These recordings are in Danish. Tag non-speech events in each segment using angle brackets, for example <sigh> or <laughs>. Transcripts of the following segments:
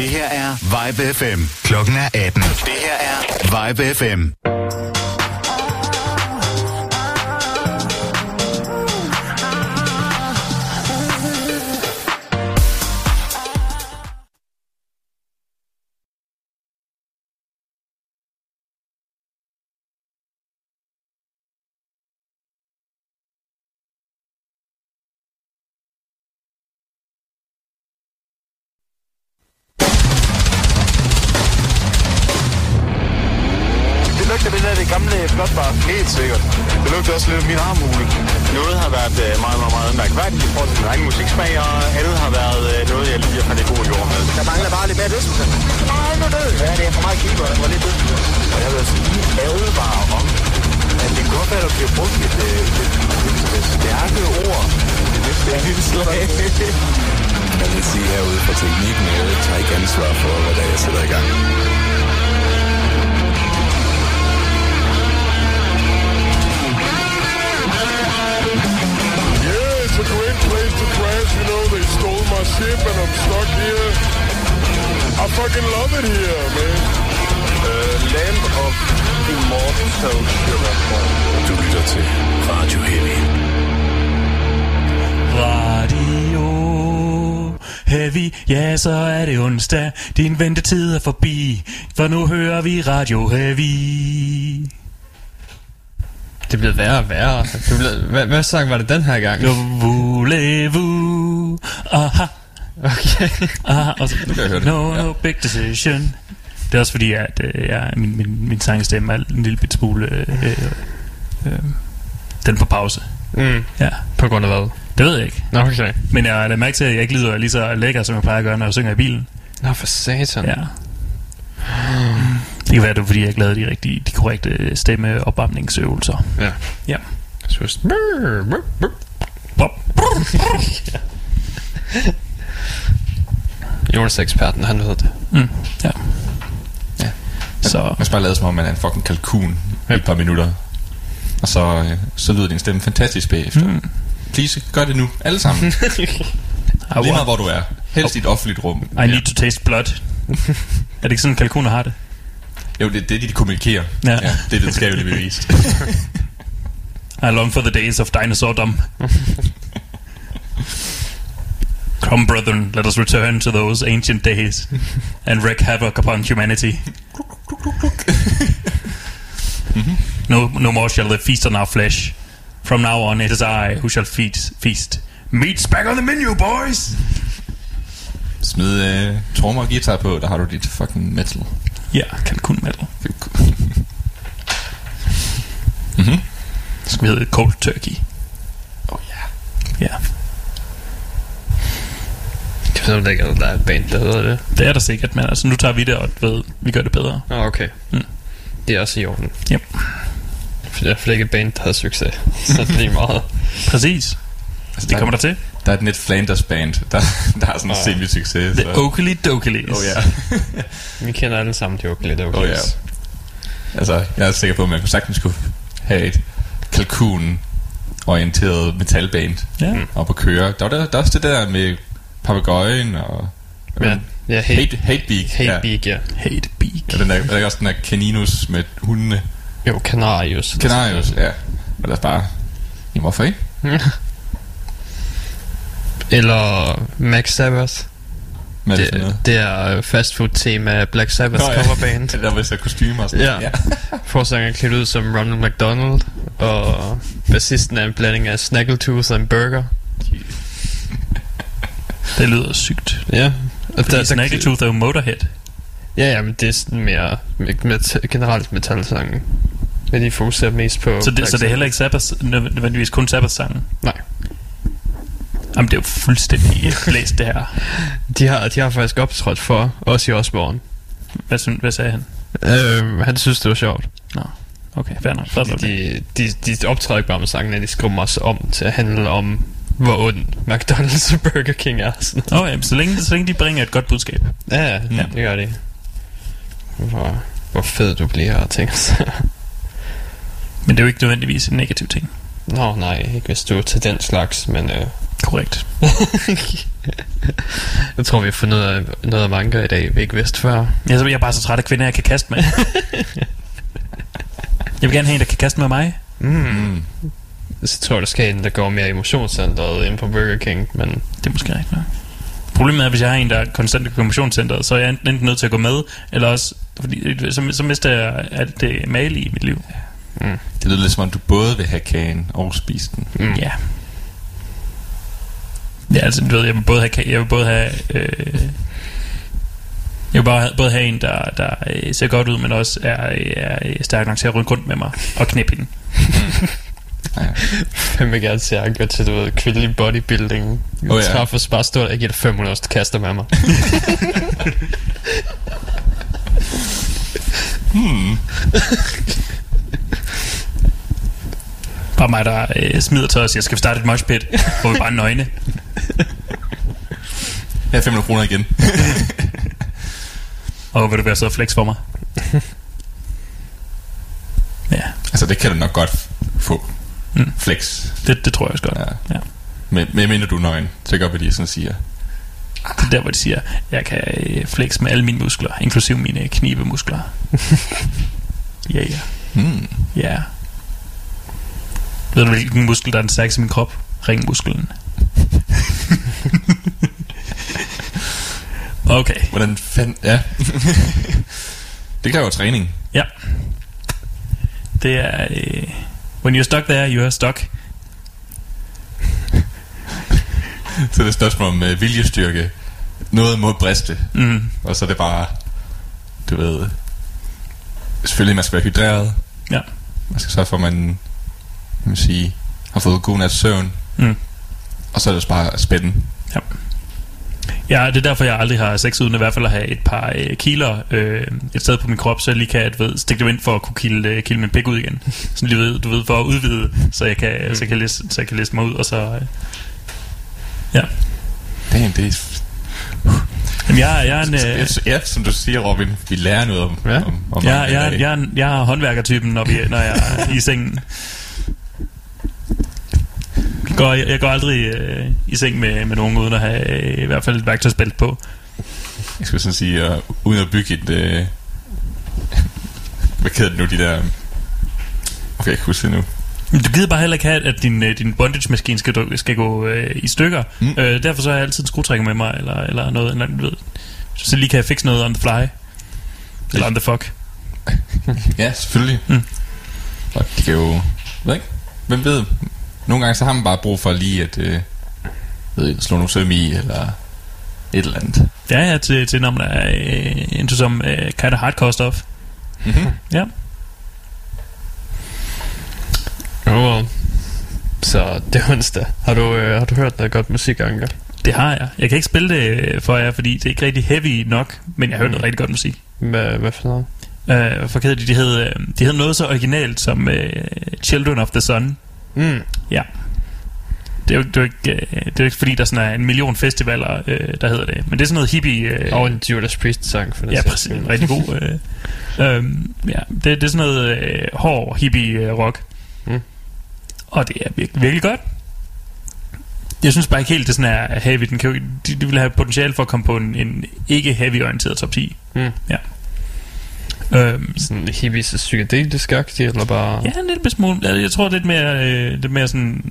Det her er Vibe FM. Klokken er 18. Det her er Vibe FM. Din ventetid er forbi For nu hører vi Radio Heavy Det bliver værre og værre. Det bliver, hvad, hvad sang var det den her gang? Voulez-vous Aha, Okay. aha og så. No, no, big decision Det er også fordi at øh, jeg, min, min, min sangstemme er en lille bit smule øh, øh, øh, Den på pause Mm, Ja, på grund af hvad? det ved jeg ikke okay. Men jeg har mærke til at jeg ikke lyder lige så lækker Som jeg plejer at gøre når jeg synger i bilen Nå, for satan. Ja. Det kan være, det er, fordi jeg ikke lavede de, rigtige, de korrekte stemmeopvarmningsøvelser. Ja. Ja. Jeg synes, brr, brr, brr. Bop. <laughs> Jonas er eksperten, han ved det. Mm. Ja. Ja. Så Jeg skal bare lade som om, man er en fucking kalkun i et par minutter. Og så, øh, så lyder din stemme fantastisk bagefter. Mm. Please, gør det nu. Alle sammen. <laughs> Lige meget, hvor du er. Helst i et offentligt rum. I need to taste blood. <laughs> er det ikke sådan, kalkuner har det? Jo, det, er det, de kommunikerer. Ja. ja det er videnskabeligt bevist. <laughs> I long for the days of dinosaurdom. <laughs> Come, brethren, let us return to those ancient days and wreak havoc upon humanity. no, no more shall they feast on our flesh. From now on, it is I who shall feast. feast. Meat's back on the menu, boys! Smid øh, trommer og guitar på, der har du dit fucking metal. Ja, kalkun metal. <laughs> Mhm. Så skal hedde Cold Turkey. Oh, ja. Ja, Jeg ved ikke, at der er et band, der hedder det. det er der sikkert, men altså, nu tager vi det, og ved, vi gør det bedre. Nå, okay. Mm. Det er også i orden. Yep. For det er ikke et band, der har succes. Så det er lige meget. <laughs> Præcis. Altså, Det kommer der til. Der er et net Flanders band, der, der har sådan en Ah. semi-succes. The Oakley Dokelis. Oh ja. <laughs> Vi kender alle sammen de er okay. Oh, ja. Altså, jeg er sikker på, at man kunne sagtens kunne have et kalkun-orienteret metalband Ja. Op at køre. Der var der, der er også det der med papegøjen og... Ja, ja hate, Hate, hate Beak. hate ja. Beak, ja. Hate Beak. Ja, den der, der er også den der Caninus med hundene. Jo, Canarius. Canarius, ja. Og der er bare... Jamen, hvorfor ikke? <laughs> Eller Max Sabbath. Hvad er det? Det, det er fastfood-tema Black Sabbath Nå, ja. coverband. <laughs> Det der, hvis jeg kostymer og sådan Ja. Forsanger <laughs> klædt ud som Ronald McDonald, og bassisten er en blanding af Snaggletooth og en burger. <laughs> Det lyder sygt. Ja. Og Fordi Snaggletooth er jo Motorhead. Ja, ja, men det er sådan mere med, med, generelt metalsangen. Men de fokuserer mest på... Så det, Black så det er heller ikke Sabbath, nødvendigvis kun Sabbath-sangen? Nej. Jamen, det er jo fuldstændig blæst, det her. <laughs> De har, de har faktisk optrådt for os i Osborne. Hvad, synes, hvad sagde han? Øh, han synes, det var sjovt. Nå, okay, fair nok. Fair. De, de, de optræder ikke bare med sangen, de skriver også om til at handle om, hvor ond McDonald's og Burger King er. Sådan. Okay, så længe, så længe de bringer et godt budskab. Ja, ja, Ja. det gør de. Hvor, hvor fed du bliver og ting. Men det er jo ikke nødvendigvis en negativ ting. Nå, nej, ikke hvis du er til den slags, men øh, Korrekt. <laughs> Jeg tror, vi har fundet ud af noget af manga i dag, vi ikke vidste før. Jeg, jeg er bare så træt af kvinder, jeg kan kaste med. <laughs> jeg vil gerne have en, der kan kaste med mig. Mm. Så tror jeg, der skal en, der går mere emotionscentret ind på Burger King, men Det er måske rigtigt nok. Problemet er, hvis jeg har en, der er konstant i kommissionscenteret, så er jeg enten nødt til at gå med, eller også, fordi så, så mister jeg alt det male i mit liv. Det lyder lidt som om, du både vil have kagen og spise den. mm. Ja. Ja, altså, du ved, jeg vil både have, jeg vil både have, øh, jeg vil bare have, både have en, der, der øh, ser godt ud, men også er, er stærk nok til at rykke rundt med mig og knæppe hende. <laughs> Jeg vil gerne se at gå til, du ved, kvindelig bodybuilding. Jeg Oh, ja. så bare stort, jeg giver dig 500, så kaster med mig. <laughs> <laughs> Bare mig, der øh, smider til os, jeg skal starte et moshpit, hvor vi bare er nøgne. Her er 500 kroner igen. <laughs> Og vil du være så flex for mig? Ja, altså, det kan du nok godt få. Mm. Flex. det, det tror jeg også godt. Ja. Ja. Men, men mindre du er nøgen, så gør, hvad de sådan siger. Det er der, hvor de siger, jeg kan øh, flex med alle mine muskler, inklusive mine knibemuskler. <laughs> Ja, ja. Mm. Ja. Ved du, hvilken muskel, der er den stærkeste i min krop? Ringmusklen. okay. Hvordan fanden... Ja. det kræver træning. Ja. Det er... Øh, when you're stuck there, you are stuck. Så det er et spørgsmål om uh, viljestyrke. Noget må briste. Mm. Og så er det bare... Du ved... Selvfølgelig, man skal være hydreret. Ja. Man skal sørge for, at man... Man sige... Har fået god nat søvn. Mm. Og så er det bare spænden. Ja, det er derfor, jeg aldrig har sex uden i hvert fald at have et par øh, kiler øh, et sted på min krop, så jeg lige kan du ved, stikke dem ind for at kunne kilde, øh, kilde min pik ud igen. <laughs> Sådan lige ved, du ved, for at udvide, så jeg kan, mm. så jeg kan, liste, så jeg kan liste mig ud, og så... Øh. Ja. Damn, det er... Jamen, jeg, jeg er en... Øh, ja, som du siger, Robin. Vi lærer noget om... Ja. om, om jeg, mange jeg, jeg, jeg, jeg er håndværkertypen, når, vi, når jeg er i sengen. <laughs> Jeg går, jeg, jeg går aldrig øh, i seng med, med nogen, uden at have øh, i hvert fald et værktøjsbælte på. Jeg skulle sådan sige, uh, uden at bygge et... Uh, hvad hedder det nu, de der... Okay, jeg kan huske det nu. Du gider bare heller ikke have, at din, øh, din bondage-maskine skal, skal gå øh, i stykker. Mm. Øh, derfor så har jeg altid en skruetrækker med mig, eller, eller noget, eller, du ved. Så lige kan jeg fikse noget on the fly. Eller on the fuck. Ja, selvfølgelig. Mm. Og de kan jo... Ved ikke? Hvem ved? Nogle gange så har man bare brug for lige at... Uh, ved ikke, slå nogle søm i, eller et eller andet. Ja, ja, til, til når man er øh, into some øh, kind of hardcore stuff. Mm-hmm. Ja. Oh, well. Så det er onsdag. Har du, øh, har du hørt noget godt musik, Anker? Det har jeg. Jeg kan ikke spille det øh, for jer, fordi det er ikke rigtig heavy nok, men jeg har hørt noget rigtig godt musik. Hvad, hvad for noget? Øh, fuck hedder de? De hed, øh, de hed noget så originalt som øh, Children of the Sun. Mm. Det er jo, det er jo ikke, øh, det er jo ikke fordi, der sådan er en million festivaler, øh, der hedder det. Men det er sådan noget hippie... Øh, Og en Judas Priest-sang, for det ja, præcis. skyld. Rigtig god. Øh, øh, ja, det, det er sådan noget øh, hård hippie øh, rock. Mm. Og det er virkelig, virkelig godt. Jeg synes bare ikke helt, det sådan er heavy. Den kan jo, de, de vil have potentiale for at komme på en, en ikke heavy-orienteret top 10. Mm. Ja. Øhm, Sådan hippies psykedelisk agtigt, eller bare... Ja, en lille smule. Jeg, tror lidt mere, øh, lidt mere sådan...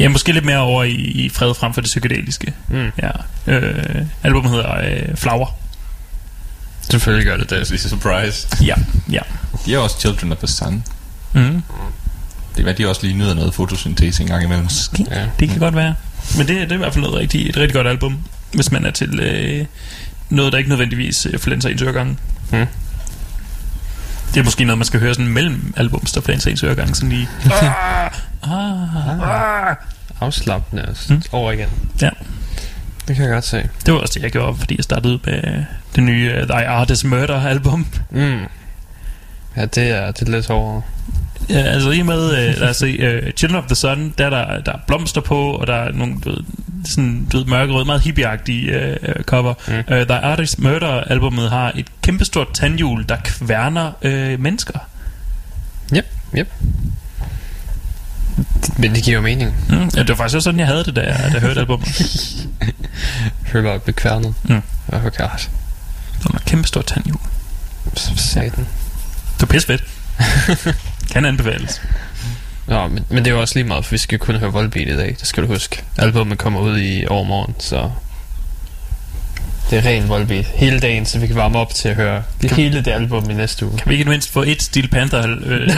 Ja, måske lidt mere over i, i fred frem for det psykedeliske. Mm. Ja. Øh, albumet hedder øh, Flower. Selvfølgelig gør det Det er det. surprise. Ja, ja. De er også Children of the Sun. Mm. Det er hvad, de også lige nyder noget fotosyntese en gang imellem. Ja. Det kan godt være. Men det, det er i hvert fald noget rigtig, et rigtig godt album, hvis man er til øh, noget, der ikke nødvendigvis øh, flænser ens øregange. Mm. Det er måske noget, man skal høre sådan mellem albums, der flænser ens øregange. Sådan lige... <laughs> ah, ah, ah. Afslappende og Mm. over igen. Ja. Det kan jeg godt se. Det var også det, jeg gjorde, fordi jeg startede med det nye uh, Thy Artist Murder album. Mm. Ja, det er, det er lidt hårdere. Ja, altså i og med, uh, lad os se, uh, Children of the Sun, der er der, der er blomster på, og der er nogle, du ved, sådan, du ved, mørkerød, meget hippieagtige uh, cover. Mm. Uh, Thy Artist Murder albumet har et kæmpestort tandhjul, der kværner uh, mennesker. Yep, yep. Men det giver jo mening. Mm, ja, det var faktisk også sådan, jeg havde det, da jeg, da jeg hørte albumet. <laughs> Føler mig bekværnet. Mm. Oh god. Det var en kæmpe stor tandhjul. Satan. Det var pisse fedt. <laughs> kan anbefales. Nå, men, men det er jo også lige meget, for vi skal kun høre Volbeat i dag. Det skal du huske. Albumet kommer ud i overmorgen, så... Det er ren Volbeat. Hele dagen, så vi kan varme op til at høre det hele det album i næste uge. Kan vi ikke mindst få et Steel Panther, øh, <laughs>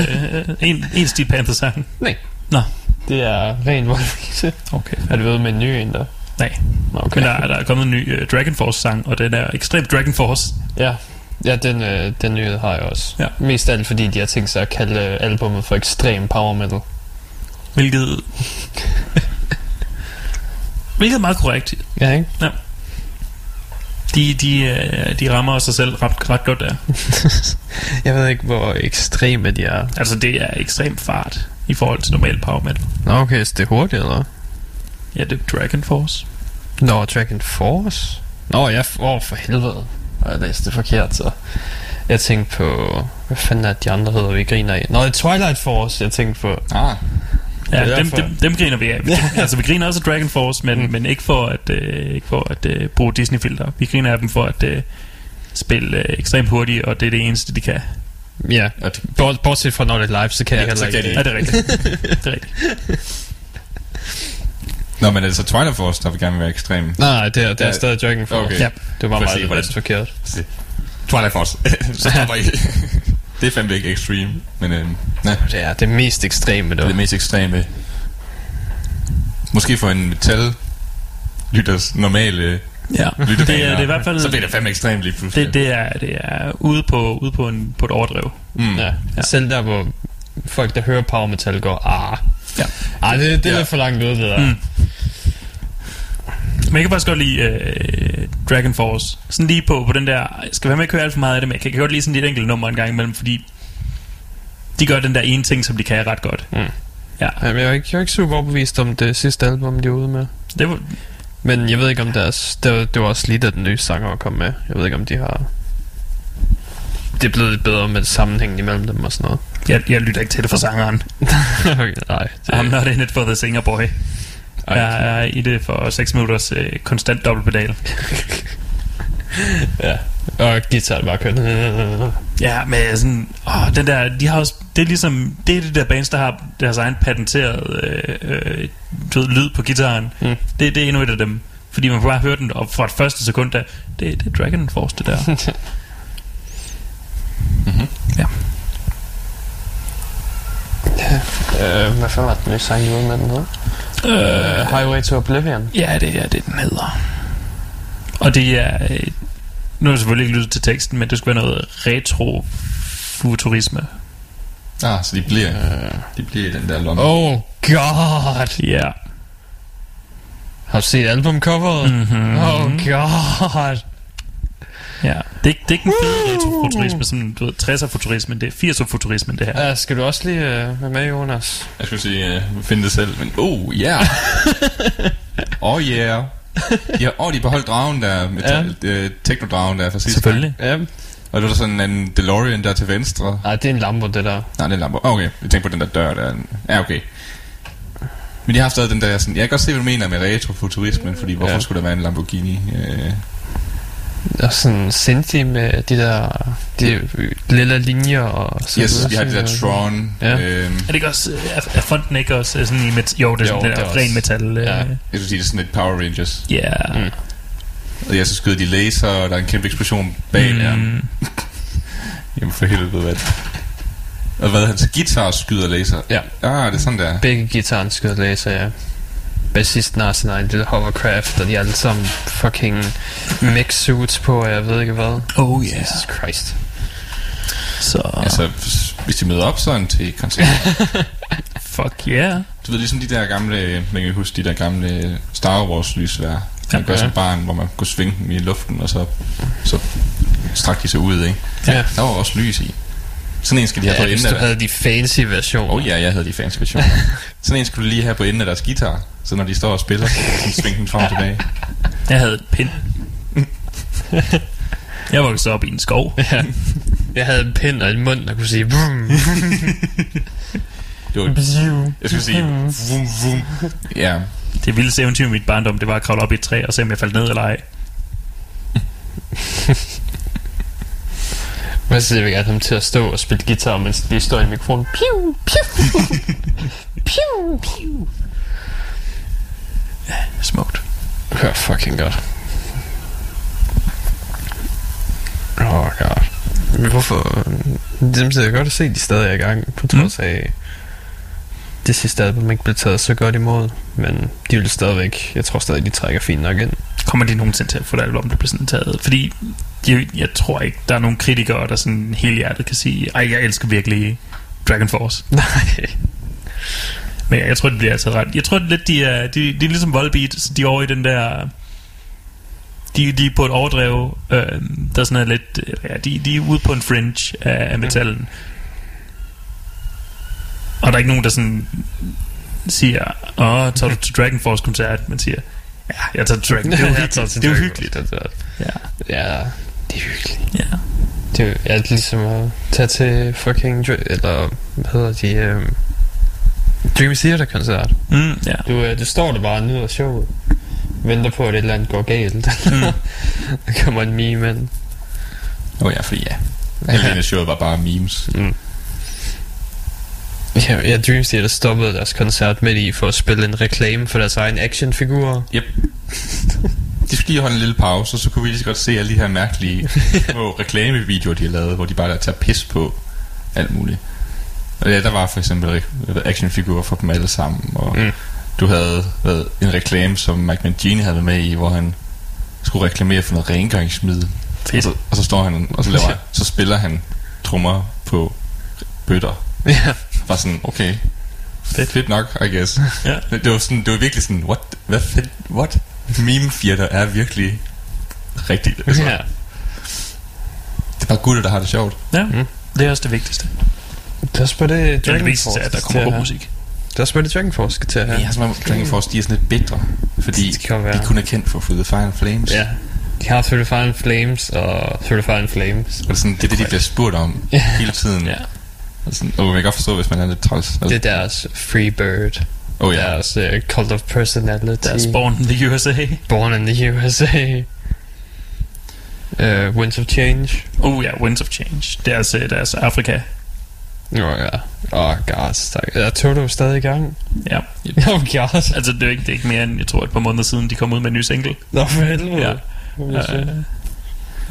øh, en, en Steel Panther sang? Nej. Nå, Det er ren Volbeat. okay. er du ved med en ny en der? Nej, okay. men der, der er kommet en ny uh, Dragon Force sang, og den er ekstremt Dragon Force. Ja, ja den, øh, den nyhed har jeg også. Ja. Mest af alt fordi, de har tænkt sig at kalde øh, albumet for ekstrem power metal. Hvilket... hvilket er meget korrekt. Ja, ikke? De, de, øh, de rammer sig selv ret, ret godt der. <laughs> jeg ved ikke, hvor ekstreme de er. Altså, det er ekstrem fart i forhold til normal power metal. Nå, okay, så det er hurtigt, eller? Ja, det er Dragon Force. Nå, Dragon Force? Nå, jeg... Åh, oh, for helvede. Jeg læste det forkert, så... Jeg tænkte på... Hvad fanden er de andre hedder, vi griner af? Nå, det Twilight Force, jeg tænkte på. Ah, Ja, dem, dem, dem griner vi af. <laughs> Altså, vi griner også af Dragon Force, men, mm. men ikke for at, øh, ikke for at øh, bruge Disney-filter. Vi griner af dem for at øh, spille øh, ekstremt hurtigt, og det er det eneste, de kan. Ja, og de, Bort, bortset fra når det er live, så kan Ja, jeg heller ikke. Ja, det er rigtigt. <laughs> det er rigtigt. Nå, men altså Twilight Force, der vil gerne være ekstrem. Nej, det er, det er Ja. stadig Dragon Force. Okay. Ja. Det var meget læste forkert. Twilight Force. <laughs> så stopper I. <laughs> det er fandme ikke extreme, men øh, nej, Det er det mest ekstreme, det er dog. det mest ekstreme. Måske for en metal lytters normale Ja, det er, det er i hvert fald... Så bliver det fandme ekstremt lige pludselig. det, det, er, det er ude på, ude på, en, på et overdrev. mm. Ja. Ja. Selv der, hvor folk, der hører power metal, går, ah. Ja. Ah, det, det er Ja. lidt for langt ud, det der. Mm. Men jeg kan faktisk godt lide øh, Dragon Force. Sådan lige på, på den der... Jeg skal være med at køre alt for meget af det, men jeg kan, godt lide sådan lidt enkelt nummer en gang imellem, fordi de gør den der ene ting, som de kan ret godt. Mm. Ja, Jamen, jeg er ikke, jeg er ikke super overbevist om det sidste album, de er ude med. det var, Men jeg ved ikke om deres... Det var, det var også lige da den nye sanger kom med. Jeg ved ikke om de har... Det er blevet lidt bedre med sammenhængen imellem dem og sådan noget. jeg, jeg lytter ikke til det for sangeren. <laughs> okay, nej. Det, I'm not in it for the singer boy. Ej, Jeg er i det for 6 minutters øh, konstant dobbeltpedal. <laughs> ja. Og guitar bare kørt. <laughs> Ja, men sådan, åh, den der, de har også, det er ligesom, det er det der bands, der har deres egen patenteret øh, øh, lyd på gitaren. Mm. Det, det er endnu et af dem. Fordi man bare høre den op fra et første sekund, der, det, det er Dragon Force, det der. Øh, hvad fanden var den nye sang, var ude med den hed? Øh, Highway to Oblivion. ja, det er det, den hedder. Og det er, øh, nu har jeg selvfølgelig ikke lyttet til teksten, men det skulle være noget retro-futurisme. Ah, så de bliver, de bliver i den der lomme. Oh god! Ja. Har du set albumcoveret? Mm-hmm. Oh god! Det er, ikke- det er ikke en fed retrofuturisme, som du ved, 60'er futurisme, det er 80'er futurisme, det her. Ja, skal du også lige øh, være med, Jonas? Jeg skulle sige, uh, finde det selv, men oh, yeah. <laughs> oh, yeah. Ja, og de beholdt dragen der, metal, ja. uh, teknodragen der fra sidste Selvfølgelig. Ja. Og der var sådan en DeLorean der til venstre. Nej, det er en Lambo, det der. Nej, det er en lampe. Okay, jeg tænker på den der dør der. Ja, okay. Men de har stadig den der sådan... Jeg kan godt se, hvad du mener med retrofuturismen, fordi hvorfor Ja. skulle der være en Lamborghini? Øh, Og sådan Cindy med de der de lille linjer og så yes, vi har det der Tron. Ja. Øhm, Er det ikke også, øh, er, er fonden ikke også øh, sådan i metal? Jo, det er Jo, sådan det der er ren metal. øh, ja. jeg skulle sige, det er sådan lidt Power Rangers. Ja. Mm. Og jeg så skyder de laser, og der er en kæmpe eksplosion bag mm. ham. <laughs> Mm, Jamen for helvede, hvad Og hvad, hans guitar skyder laser? Ja. Ah, det er sådan der. Begge gitaren skyder laser, ja. Bassisten har sådan en lille hovercraft, og de er alle sammen fucking mech suits på, og jeg ved ikke hvad. oh yeah. Jesus Christ. Så, Altså, hvis- de møder op sådan til koncert. <laughs> fuck yeah. du ved, ligesom de der gamle, man kan huske de der gamle Star Wars lysvær. Man gør Ja. som barn, hvor man kunne svinge dem i luften, og så, så strak de sig ud, ikke? Ja. Der var også lys i. Sådan en skal de have Ja, på hvis enden du havde de fancy versioner. Oh ja, jeg havde de fancy versioner. <laughs> Sådan en skulle du lige have på enden af deres guitar. Så når de står og spiller, så kan sådan svinge den frem og tilbage. <laughs> Jeg havde et pind. <laughs> jeg voksede op i en skov. Ja. Jeg havde en pind og en mund, der kunne sige... Vroom. Det var, jeg skulle sige, vum, vum. Ja, Det vildeste eventyr i mit barndom, det var at kravle op i et træ og se, om jeg faldt ned eller ej. Hvad siger vi gerne ham til at stå og spille guitar, mens de står i mikrofonen? Piu, piu, <laughs> piu, piu. Smukt. Det var fucking godt. Åh, oh god. Hvorfor... Dem er godt at se, de stadig er i gang, på trods af... Det sidste album ikke blev taget så godt imod, men de vil stadigvæk... Jeg tror stadig, de trækker fint nok ind. Kommer de nogensinde til at få det album, der bliver sådan taget? Fordi de, jeg tror ikke, der er nogen kritikere, der sådan helt hjertet kan sige, ej, jeg elsker virkelig Dragon Force. <laughs> Nej. Men jeg tror, det bliver altså ret. Jeg tror lidt, de er, de, de er ligesom Volbeat, så de er over i den der... De, de er på et overdrev, øh, der sådan er lidt... Ja, de, de er ude på en fringe af, af metallen. Og der er ikke nogen, der sådan siger, åh, tager du til Dragon Force koncert? Man siger, ja, jeg tager til Dragon. <laughs> Det er jo hyggeligt. Det er jo hyggeligt. Ja, Ja, det er hyggeligt. ja. Det er ja, det er ligesom at tage til fucking... Eller, hvad hedder de... Um, Dream Theater-koncert. Mm, ja. Du, øh, du står der bare og nyder showet. Venter på, at et eller andet går galt. Mm. <laughs> der kommer en meme ind. oh ja, fordi ja. Halvdelen af showet var bare memes. Ja, ja, Dream Theater stoppede deres koncert midt i for at spille en reklame for deres egen actionfigurer. Yep. De skulle lige holde en lille pause, og så kunne vi lige så godt se alle de her mærkelige <laughs> små reklamevideoer, de har lavet, hvor de bare tager pis på alt muligt. Og ja, der var for eksempel actionfigurer for dem alle sammen, og Mm. du havde været en reklame, som Mike Mangini havde været med i, hvor han skulle reklamere for noget rengøringsmiddel. Og så, og så står han, og så, laver, <laughs> så spiller han trommer på bøtter. Ja. Var sådan, okay, fedt, fedt nok, I guess. Ja. Det, <laughs> det var, sådan, det var virkelig sådan, what? Hvad fedt? What? Meme fjerter er virkelig rigtigt. Altså, ja. Det er bare gutter, der har det sjovt. ja. Mm. Det er også det vigtigste. Det er også bare det, Det er det Dragon vigtigste, Force at der kommer god musik. Det er også bare det, Dragon Force skal til at have. Ja, som om Dragon Force, de er sådan lidt bedre. Fordi Det kan være. de kun er kendt for Through the Fire and Flames. Ja. De har 35 Flames og 35 Flames. Og det er, sådan, det er det, de bliver spurgt om hele tiden. Ja. Og sådan, oh, man kan godt forstå, hvis man er lidt træls. Det er deres Free Bird. oh, ja. Deres uh, Cult of Personality. Der er Spawn in the USA. Born in the USA. Uh, Winds of Change. Oh ja, Winds of Change. Deres, øh, deres Afrika. Åh oh, ja. Åh, oh, god. Tak. Er Toto stadig i gang? Ja. Åh, <laughs> oh, god. Altså, det er, ikke, det er ikke mere end, jeg tror, et par måneder siden, de kom ud med en ny single. Nå, for helvede. Ja. Uh,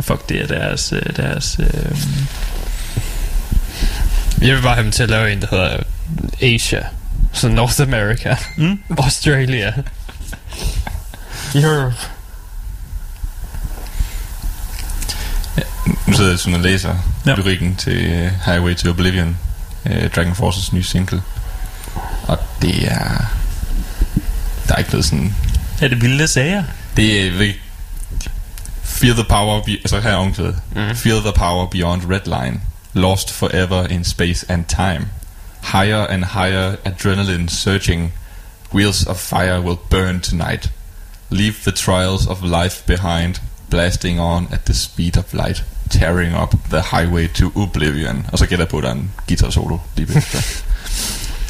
fuck, det er deres... øh, deres uh, Jeg vil bare have dem til at lave en, der hedder Asia. Så North America. mm? <laughs> Australia. Europe. Nu sidder jeg sådan og læser Ja. ja. lyrikken til uh, Highway to Oblivion, uh, Dragon Forces nye single. Og det er... Der er ikke noget sådan... Er det vilde sager? Det er. Feel the power... Be, altså her er omkvædet. Mm. Feel the power beyond red line. Lost forever in space and time. Higher and higher adrenaline surging. Wheels of fire will burn tonight. Leave the trials of life behind. Blasting on at the speed of light. Tearing up the highway to oblivion. Og så gætter jeg på, at der er en guitar solo lige bagefter. <laughs>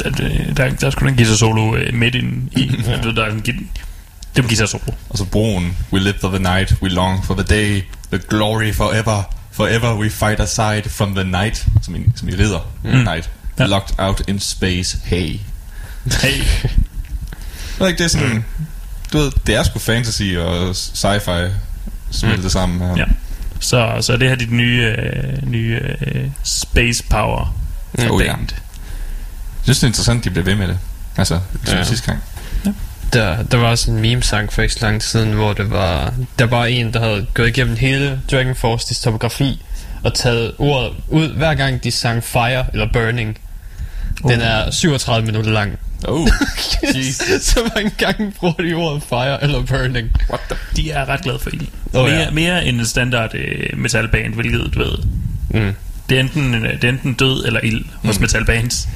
Der, der, der, er sgu en guitar solo øh, midt ind i. <laughs> ja. Der er en guitar, det er en guitar solo. Og så broen. We live for the night. We long for the day. The glory forever. Forever we fight aside from the night. Som i, som i ridder. Mm. Night. Ja. Locked out in space. Hey. Hey. Er ikke det er sådan... Mm. Du ved, det er sgu fantasy og sci-fi smeltet mm. sammen her. Ja. Så, så det her er dit nye, øh, nye øh, Space Power Oh, band. ja. Jeg synes, det er interessant, at de bliver ved med det. Altså, som Ja. ja. sidste gang. Der, der var også en meme-sang for ikke så lang tid siden, hvor det var, der var en, der havde gået igennem hele Dragon Force distopografi og taget ordet ud, hver gang de sang Fire eller Burning. Den er 37 minutter lang. <laughs> Oh, så mange gange bruger de ordet Fire eller Burning. What the... De er ret glade for ild. Åh, mere, ja. mere end en standard øh, metalband, hvilket du ved. Mm. Det er enten, øh, det er enten død eller ild hos Mm. metalbands.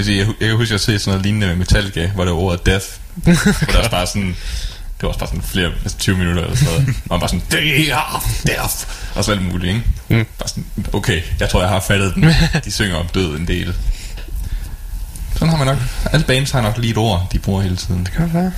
Jeg, siger, jeg, jeg kan huske, at jeg har set sådan noget lignende med Metallica, hvor det var ordet death. <laughs> hvor der var bare sådan... Det var også bare sådan flere, altså 20 minutter eller sådan noget. Og man bare sådan, det er death. Og så alt muligt, ikke? Mm. Bare sådan, okay, jeg tror, jeg har fattet den. <laughs> De synger om død en del. Sådan har man nok. Alle bands har nok lige et ord, de bruger hele tiden. Det kan være.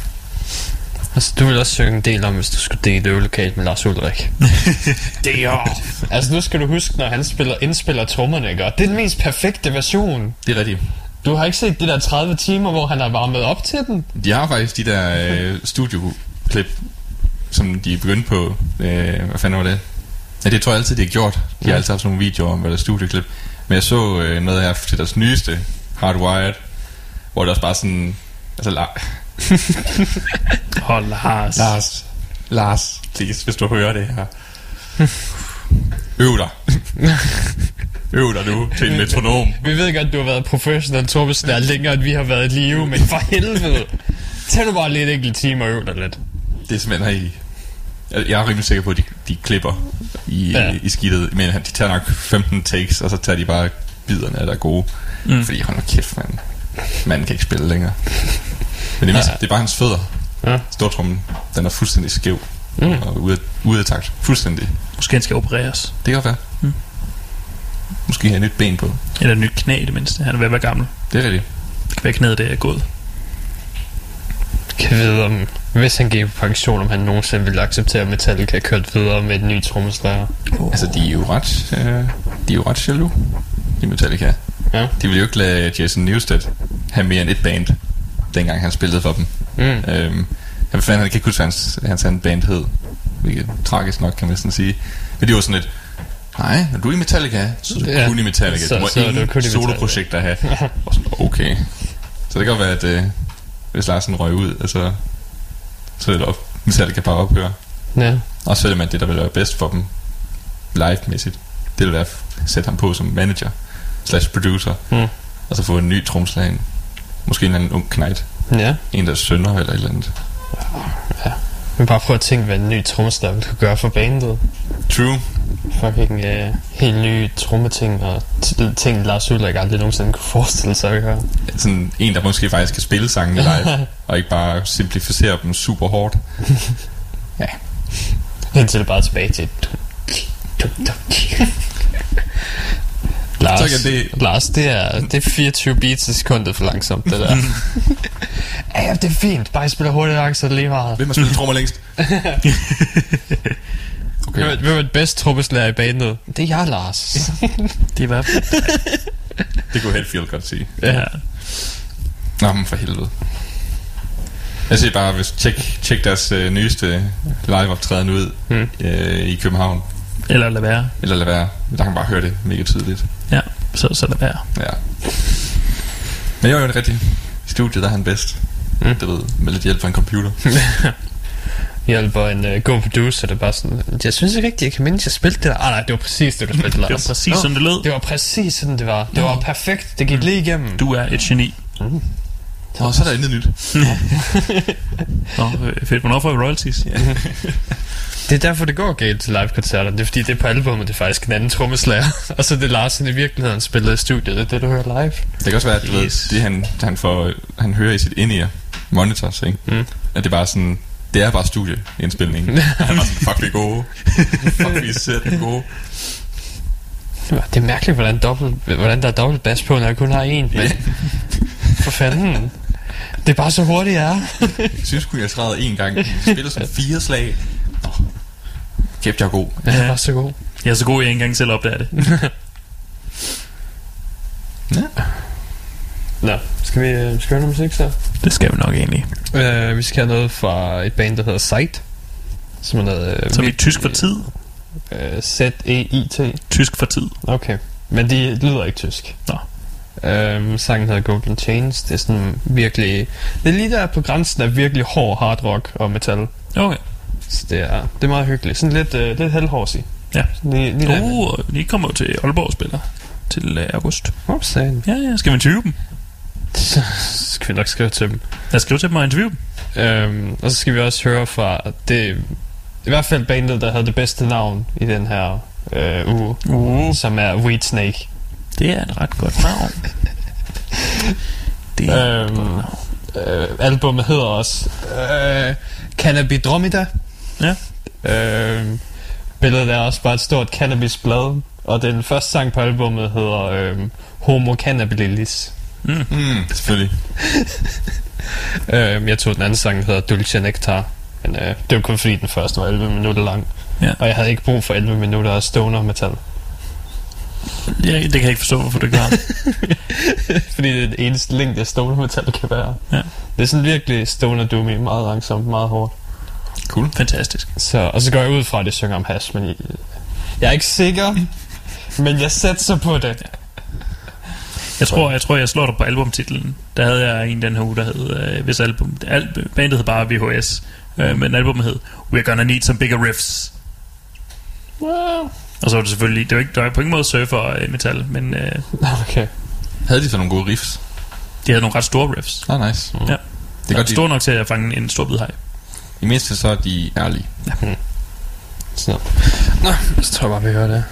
Altså, du vil også synge en del om, hvis du skulle dele øvelokalt med Lars Ulrik. <laughs> det er Altså, nu skal du huske, når han spiller, indspiller trommerne, ikke? Og det er den mest perfekte version. Det er rigtigt. Du har ikke set de der 30 timer, hvor han har varmet op til den? De har faktisk de der øh, studioklip, som de er begyndt på. Øh, hvad fanden var det? Ja, det tror jeg altid, de har gjort. De har altid haft nogle videoer om, hvad der er studieklip. Men jeg så øh, noget her til deres nyeste, Hardwired, hvor det også bare sådan... Altså, la- <laughs> Hold Lars. Lars, Lars, please, hvis du hører det her. <laughs> Øv dig. <laughs> Øv dig nu til en metronom. Vi ved godt, du har været professionel trommeslager længere, end vi har været i live, men for helvede. Tag du bare lidt enkelt time og øv dig lidt. Det er simpelthen her i... Jeg- er rimelig sikker på, at de, de klipper i, Ja. i skidtet. Men de tager nok 15 takes, og så tager de bare biderne, der er gode. Mm. Fordi hold nu kæft, mand. Manden kan ikke spille længere. Men det er, mest, Ja. det er bare hans fødder. Ja. Stortrummen, den er fuldstændig skæv. Mm. Mm. Og ude af, ude af takt. Fuldstændig. Måske han skal opereres. Det kan godt være. Mm. Måske have et nyt ben på. Eller et nyt knæ i det mindste. Han er ved at være gammel. Det er rigtigt. Det kan være knæet, det er gået. Kan vide om, hvis han gik på pension, om han nogensinde ville acceptere, at Metallica kørt videre med et nyt trommeslager. Oh. Altså, de er jo ret, øh, de er jo ret jaloux i Metallica. Ja. De ville jo ikke lade Jason Newsted have mere end et band, dengang han spillede for dem. Mm. Øhm, jeg fandt, han kan ikke huske, hvad hans, hans anden band hed. Hvilket er tragisk nok, kan man næsten sige. Men det var sådan et, nej, når du er i Metallica, så er du Ja. ja. kun i Metallica. Så- du må så er ingen soloprojekter have. <laughs> Og sådan, okay. Så det kan godt være, at øh, hvis Larsen røg ud, altså, så er det op. Metallica bare ophøre. Ja. Og så er det man det, der vil være bedst for dem live-mæssigt. Det vil være at sætte ham på som manager slash producer. Mm. Og så få en ny tromslag ind. Måske en eller anden ung knight. Ja. En, der er sønner eller et eller andet. Men bare prøv at tænke, hvad en ny ville kunne gøre for bandet. True. Fucking uh, helt nye trommeting og ting, Lars Ulrik aldrig nogensinde kunne forestille sig at gøre. Sådan en, der måske faktisk kan spille sangene live, <laughs> og ikke bare simplificere dem super hårdt. <laughs> Indtil det bare tilbage til... Lars, Så det- Lars, det er, det er 24 beats i sekundet for langsomt, det der. <laughs> ja, ja, det er fint. Bare spiller hurtigt nok, så det lige meget. Hvem har spillet trommer længst? Hvem er, Okay. hvem er den bedste trommeslager i bandet? Det er jeg, Lars. <laughs> Det var... Det kunne Hetfield godt sige. ja. Nå, men for helvede. Jeg siger bare, hvis tjek, tjek deres øh, nyeste live-optræden ud Hmm. øh, i København. Eller lad være. Eller lad være. Der kan man bare høre det mega tydeligt. Ja, så, så lad være. Ja. Men jeg er jo en rigtig... I studiet der er han bedst. Mm. Mm. Det ved, med lidt hjælp fra en computer. <laughs> Hjælper en uh, god producer, der bare sådan... Jeg synes ikke rigtigt, jeg kan mindes, jeg spilte det der. Ah, nej, det var præcis det, du spilte, Lars. Det var præcis sådan, det lød. Det var præcis sådan, det var. Det var perfekt. Det gik lige igennem. Du er et geni. Og så er der intet nyt. <laughs> Nå, øh, fedt. Hvornår får vi royalties? Ja. <laughs> Det er derfor, det går galt til live-koncerter. Det er fordi, det er på albumet, det er faktisk en anden trommeslager. <laughs> og så er det Larsen i virkeligheden spiller i studiet. Det er det, du hører live. Det kan også være, at du Yes. ved, det han, han, får, han hører i sit in-ear monitors, ikke? Mm. At det er bare sådan... Det er bare studieindspilningen. <laughs> han var sådan, fuck, vi er gode. fuck, vi er sæt gode. Det er mærkeligt, hvordan, dobbelt, hvordan der er dobbelt bas på, når jeg kun har en. Men for fanden. Det er bare så hurtigt, jeg er. Jeg synes kun, jeg træder en gang. Jeg spiller sådan fire slag. Nå. Kæft, jeg er god. Jeg er så god. Jeg er så god, at jeg ikke engang selv opdager det. Ja. Nå, skal vi, øh, skal vi høre noget musik så? Det skal vi nok egentlig. Uh, vi skal have noget fra et band, der hedder Sight. Som er noget... Uh, Så er tysk for tid. Uh, Z-E-I-T. Tysk for tid. Okay. Men de lyder ikke tysk. Nå. Øhm, sangen hedder Golden Chains. Det er sådan virkelig... Det er lige der på grænsen af virkelig hård hard rock og metal. Okay. Så det er, det er meget hyggeligt. Sådan lidt, øh, lidt halvhårsig. Ja. Sådan Lige, lige. Uh, vi kommer jo til Aalborg spiller til øh, august. Ups, sagen. Ja, ja. Skal vi interviewe dem? Så skal vi nok skrive til dem. Lad os skrive til dem og interviewe dem. Øhm, og så skal vi også høre fra det... I hvert fald bandet, der havde det bedste navn i den her øh, uge. Uh. Som er Weed Snake. Det er et ret godt navn. Det er Øhm, et godt navn. Øh, albumet hedder også øh, Cannabidromida. Ja. Øh, billedet er også bare et stort cannabisblad. Og den første sang på albumet hedder øh, Homo Cannabilis. Mm, selvfølgelig. <laughs> Øh, jeg tog den anden sang, der hedder Dulce Nectar. Men øh, det var kun fordi den første var 11 minutter lang. Ja. Og jeg havde ikke brug for 11 minutter af stoner metal. Ja, det kan jeg ikke forstå, hvorfor du gør. <laughs> fordi det er det eneste længde stoner metal kan være. Ja. Det er sådan virkelig stoner doomy, meget langsomt, meget hårdt. Cool. Fantastisk. Så, og så går jeg ud fra, at det synger om hash, men jeg, jeg er ikke sikker. men jeg satser på det. Jeg tror, jeg tror, jeg slår dig på albumtitlen. Der havde jeg en den her uge, der hed, øh, hvis album, al, bandet hed bare VHS, øh, men albumet hed We're Gonna Need Some Bigger Riffs. Wow. Og så var det selvfølgelig, det var, ikke, det var på ingen måde surfer øh, metal, men øh, <laughs> Okay. Havde de så nogle gode riffs? de havde nogle ret store riffs. Ah, nice. Ja. Det er godt, de, Store nok til at fange en stor hvid hej. i mindste så er de ærlige. Så. Nå, så tror jeg bare, vi hører det.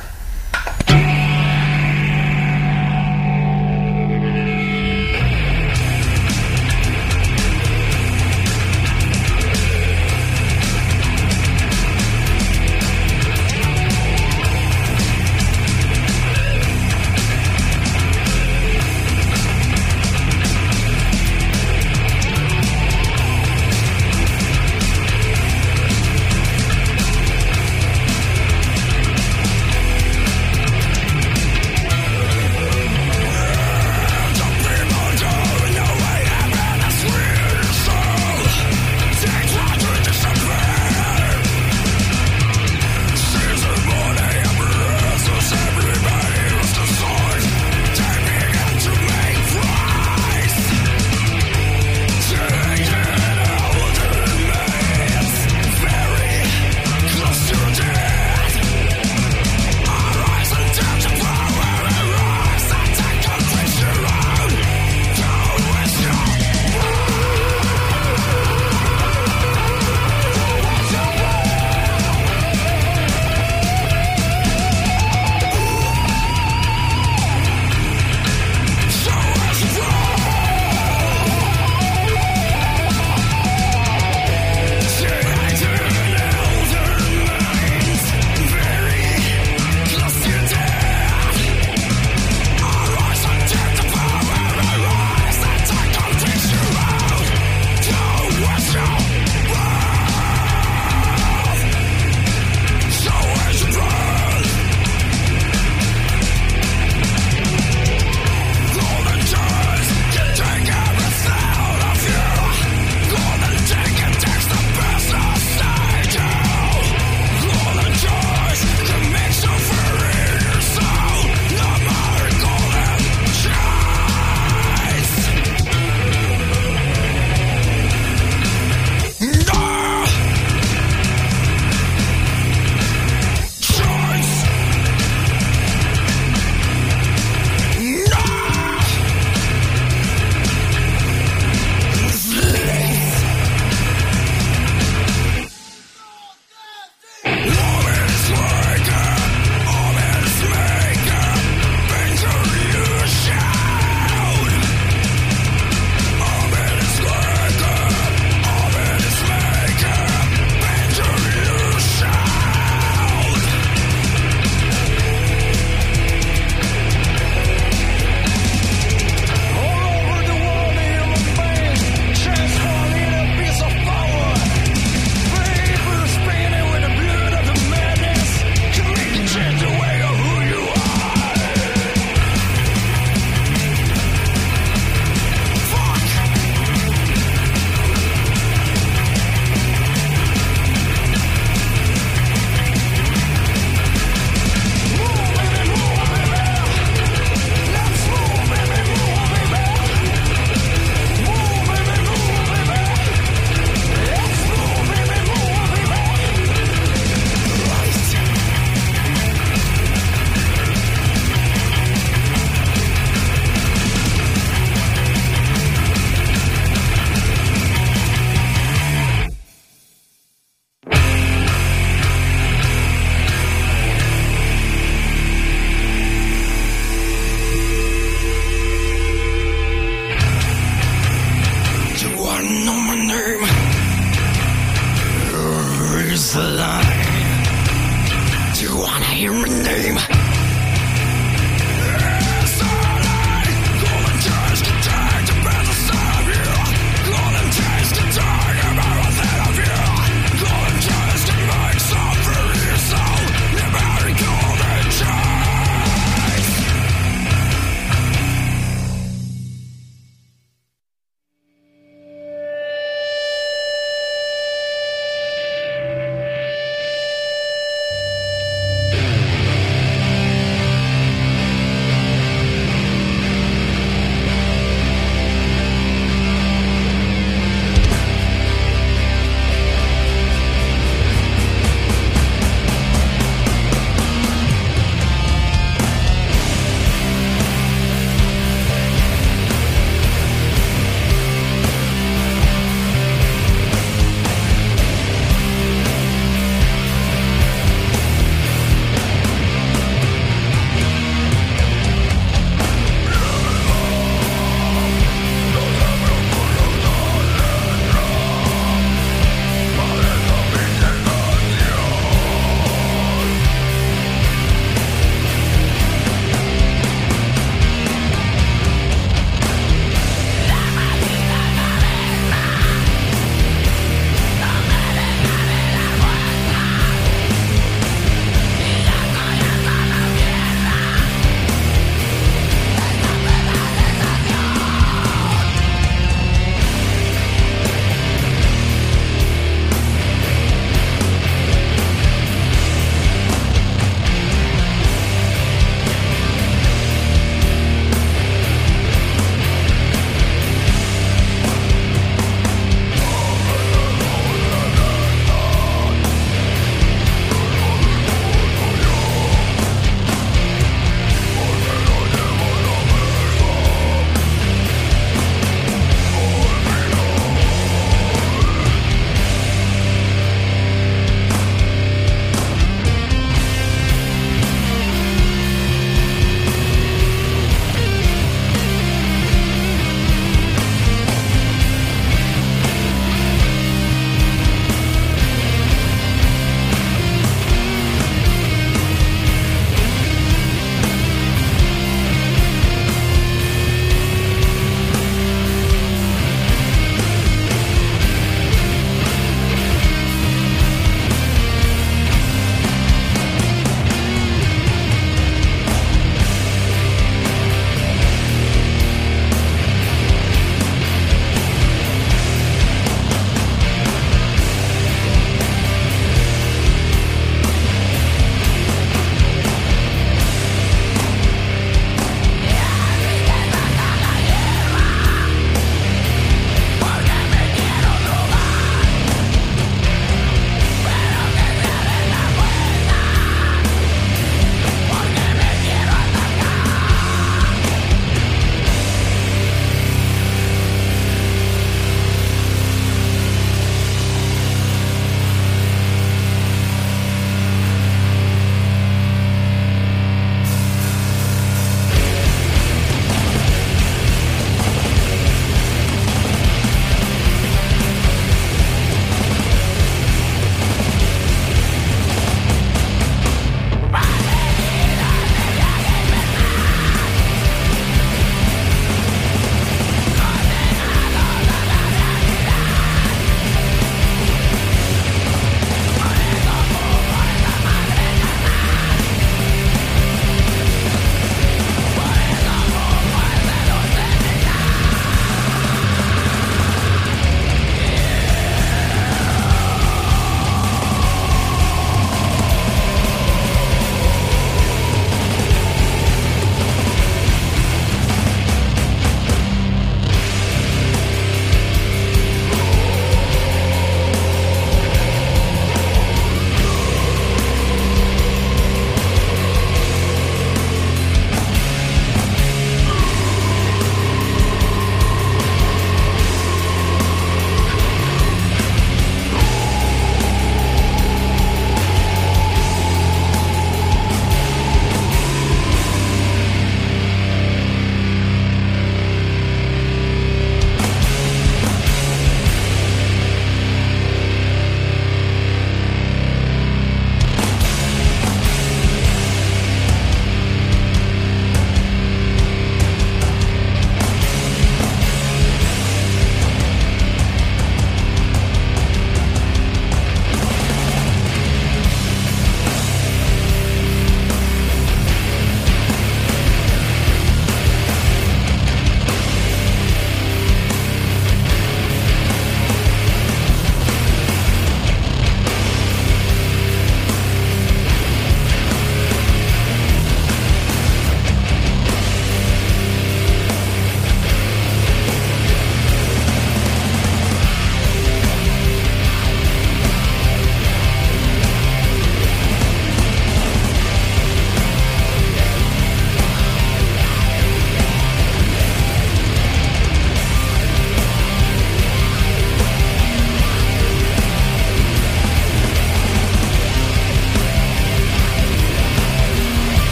Name.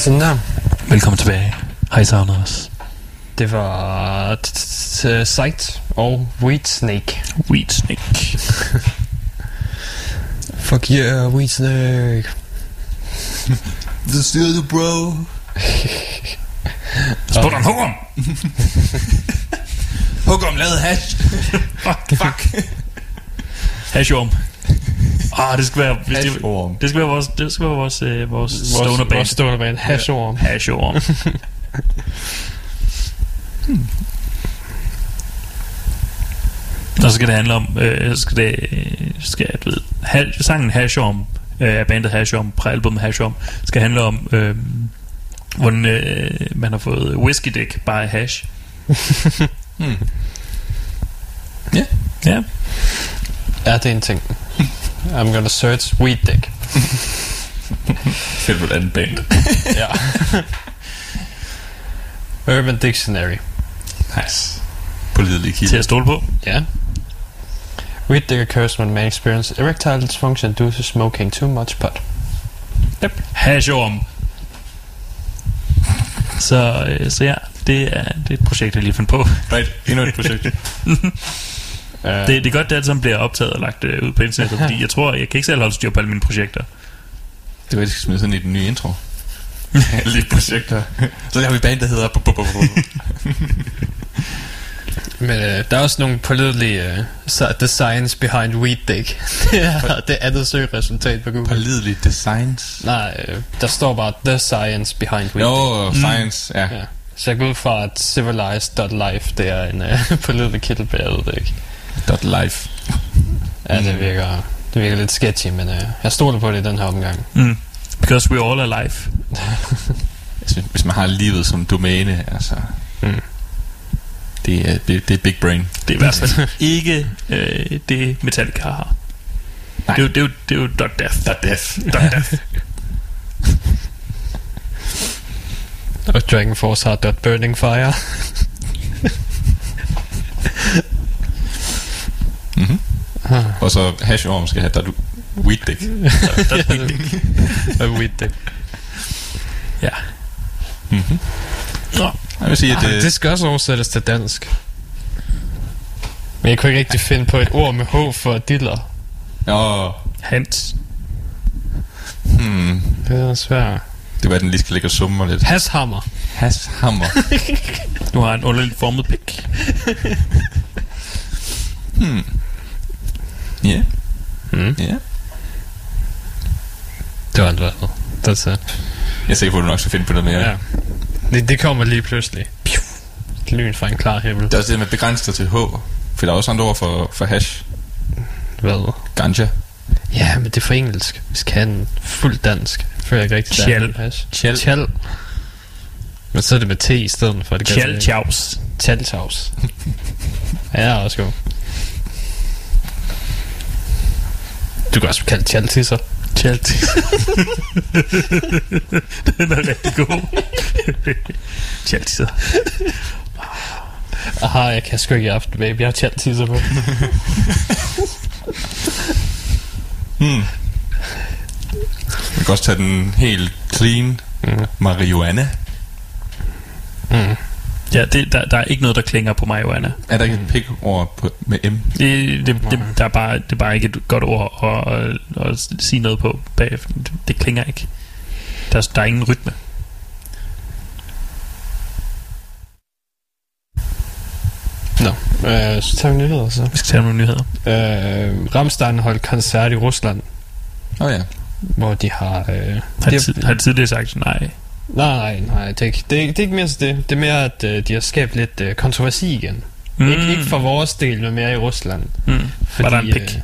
Sådan der. Velkommen tilbage. Hej, savnet os. Det var Sight og Weed Snake. Weed Snake. <laughs> Fuck yeah, Weed Snake. The still bro. <laughs> Spurgte om Hugum. Hugum lavede hash. Fuck. Fuck. <laughs> Hashorm. Ah, det skal være... Hvis det, Hashorm. det skal være vores, det skal være vores, øh, vores stoner Vores, band. vores stoner band. Hashorm. Hashorm. <laughs> Og så skal det handle om, øh, skal det, øh, skal jeg ved, ha, sangen Hashorm, øh, af bandet Hashorm, fra albumet Hashorm, skal handle om, øh, hvordan øh, man har fået whisky dick by hash. <laughs> Hmm. Ja. Ja, Ja, det er en ting. I'm gonna search Weed Dick. Fedt andet band. <laughs> ja. Urban Dictionary. Nice. Pålidelig til kilde. at stole på. Ja. Weed dick occurs when man experience erectile dysfunction due to smoking too much pot. Yep. Hashorm. Så, øh, så ja, det er, det er et projekt, jeg lige fandt på. Right, endnu et projekt. <laughs> Uh, Det, det er godt, det alt sammen bliver optaget og lagt øh, ud på internettet, <laughs> fordi jeg tror, jeg kan ikke selv holde styr på alle mine projekter. Det var, jeg skal smide sådan i den nye intro. <laughs> <laughs> Alle projekter. Så har vi band, der hedder... Men øh, der er også nogle pålidelige øh, the science behind weed dick. det er det andet søgeresultat på Google. Pålidelige designs. Nej, øh, der står bare the science behind weed dick. science, ja. Ja. Så jeg går ud fra, at civilized.life, det er en øh, pålidelig det ikke. Dot life. Ja, det virker, det virker lidt sketchy, men øh, jeg stoler på det i den her omgang. Mm. Because we all alive. Altså, <laughs> hvis man har livet som domæne, altså... Mm. Det er, det, det er big brain. Det er i hvert fald ikke øh, det, Metallica har. Nej. Det er, jo, det, er det er jo Dot Death. Dot death. Dot Death. Og Dragon Force har dot burning fire. <laughs> Mm-hmm. Og så hashorm skal have weed dick. Dot Weed Dick. og weed dick. Ja. Mm-hmm. Nå. Jeg vil sige, at Ah, det, det skal også oversættes til dansk. Men jeg kunne ikke rigtig finde på et ord med H for diller. Åh, Hans. hmm, Det er svært. det var, at den lige skal ligge og summe lidt. Hashammer. Hashammer. <laughs> Nu har han underligt formet pik. hmm. Ja, Mm. ja. Det var alt hvad. That's it. Jeg er sikker på, at du nok skal finde på noget mere. Ja. Det, det kommer lige pludselig. Piu. Lyn fra en klar himmel. Det er også det med begrænset til H. For der er også andre ord for, for hash. Hvad? Ganja. Ja, men det er for engelsk. Vi skal have den fuld dansk. Føler jeg ikke rigtig, er hash. Tjal. Tjal. Men så er det med T i stedet for. Det kan Tjal jeg- Chaus. <laughs> Ja, også god. Du kan også kalde tjaltisser. Tjaltis. <laughs> Den er rigtig god. <laughs> Tjaltisser. Aha, jeg kan sgu ikke i aften, baby. Jeg har tjaltisser på. <laughs> Hmm. Man kan også tage den helt clean. Mm. Marihuana. Mm. Ja, det, der, der er ikke noget, der klinger på marihuana. Er der ikke et pik ord på, med M? Det, det, det, der er bare, det er bare ikke et godt ord at, at, at sige noget på bagefter. Det, det klinger ikke. Der, er- der er ingen rytme. Nå, øh, så tager vi nyheder så. Vi skal tage nogle nyheder. Øh, Ramstein holdt koncert i Rusland, Åh oh, ja. hvor de har... Øh, Har de har de tidligere sagt, nej. Nej, nej, det er ikke, det er, det er ikke mere så det. Det er mere, at øh, de har skabt lidt øh, kontroversi igen. Mm. Ikke, ikke for vores del, men mere i Rusland. Mm. Var der en pik?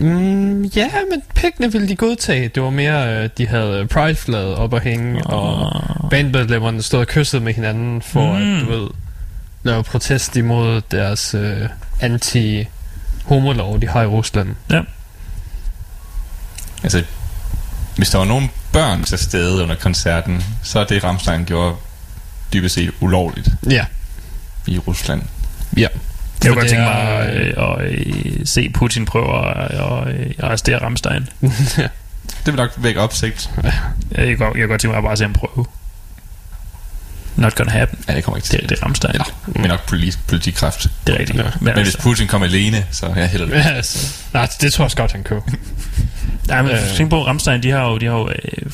Øh, mm, ja, men pikkene ville de godtage. Det var mere, øh, de havde Pride-flaget op at hænge, oh. og bandmedlemmerne stod og kyssede med hinanden for mm. at, du ved, lave protest imod deres øh, anti-homolov, de har i Rusland. Altså, hvis der var nogen børn til stede under koncerten, så er det Ramstein gjorde dybest set ulovligt Ja. i Rusland. Ja. Jeg kunne godt tænke mig øh, at øh, se Putin prøve at øh, øh, arrestere Ramstein. <laughs> det vil nok vække opsigt. Jeg kan godt, jeg kan godt tænke mig at bare se ham prøve. Not gonna happen. Ja, det kommer ikke til. Det, det er Ramstein. Eller, men nok politi- politikraft. Det er rigtigt. Ja. Men, Men hvis altså, Putin kommer alene, så er jeg heller det. Ja, altså. Nej, det tror jeg også godt, han kunne. <laughs> nej, men Øh. tænk på, Ramstein, de har jo, de har jo øh,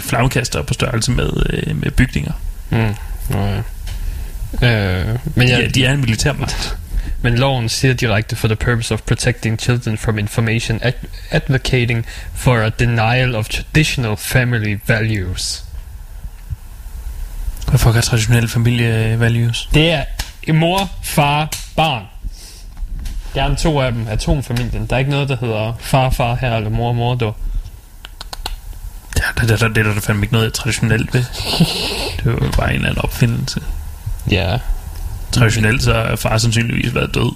flammekaster på størrelse med, øh, med bygninger. Mm. Ja. Øh, men, Ja, ja, de er en militærmagt. men loven siger direkte for the purpose of protecting children from information ad- advocating for a denial of traditional family values. Hvad fuck er traditionelle familievalues? Det er mor, far, barn. Gerne to af dem. Atomfamilien. Der er ikke noget, der hedder far, far her, eller mor, mor, du. Det er der, der, der, der, der fandme ikke noget traditionelt ved. <laughs> Det var jo bare en eller anden opfindelse. Ja. Traditionelt så er far sandsynligvis været død.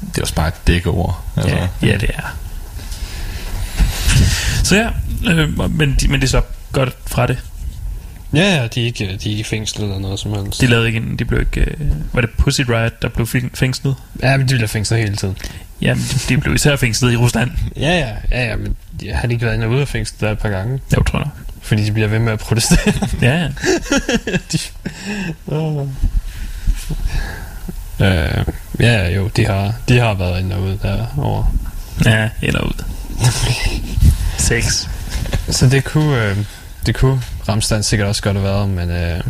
Det er også bare et dækkeord. Altså. Ja, ja det er. Så ja, øh, men, de, men det er så godt fra det. Ja, ja, de er ikke, de er ikke i fængsel eller noget som helst. De lavede ikke en, de blev ikke, øh, var det Pussy Riot, der blev fæng- fængslet? Ja, men de bliver fængslet hele tiden. Ja, de, de blev især fængslet i Rusland. Ja, ja, ja, ja men de har de ikke været inde og ude af fængslet der et par gange. Jeg tror jeg. Fordi de bliver ved med at protestere. <laughs> Ja, ja. <laughs> øh, ja, jo, de har, de har været inde og ude derovre. Ja, eller ud. <laughs> Sex. Så det kunne, øh, det kunne Ramstein sikkert også godt have været, men øh,